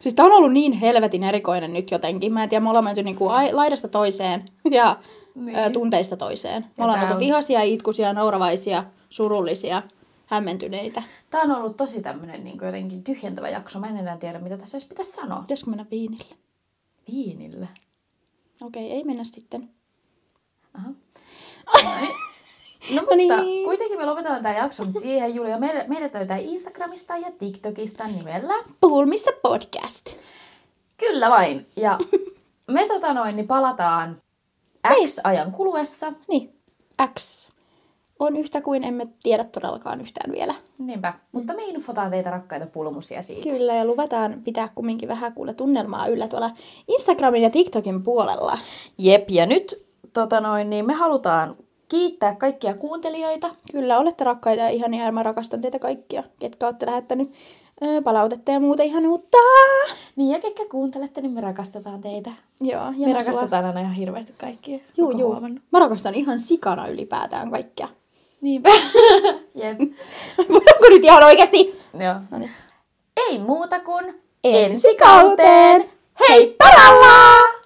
Siis tää on ollut niin helvetin erikoinen nyt jotenkin. Mä en tiedä, me ollaan menty niinku ai- laidasta toiseen ja Niin. ä, tunteista toiseen. Me Ja ollaan oltu on- vihaisia, itkuisia, nauravaisia, surullisia, hämmentyneitä. Tää on ollut tosi tämmönen niin jotenkin tyhjentävä jakso. Mä en enää tiedä, mitä tässä edes pitäisi sanoa. Pitäisikö mennä viinille? Viinille. Okei, ei mennä sitten. Aha. No, niin. mutta niin. kuitenkin me lopetetaan tämä jakso siihen, Julia. Meidät, meidät löytää Instagramista ja TikTokista nimellä. Pulmissa podcast. Kyllä vain. Ja me tota noin, niin palataan X-ajan kuluessa. Niin, X on yhtä kuin emme tiedä todellakaan yhtään vielä. Niinpä. Mutta me infotaan teitä rakkaita pulmusia siitä. Kyllä, ja luvataan pitää kumminkin vähän kuule tunnelmaa yllä tuolla Instagramin ja TikTokin puolella. Jep, ja nyt tota noin, niin me halutaan kiittää kaikkia kuuntelijoita. Kyllä, olette rakkaita ja ihania ja mä rakastan teitä kaikkia, ketkä olette lähettänyt palautetta ja muuta ihanuutta. Niin ja ketkä kuuntelette, niin me rakastetaan teitä. Joo, ja me rakastetaan aina ihan hirveästi kaikkia. Juu, juu. huomannut? Mä rakastan ihan sikana ylipäätään kaikkea. Niinpä. Jep. Voidaanko nyt ihan oikeasti? Joo. No niin. Ei muuta kuin Ensi kauteen! kauteen! Hei paralla!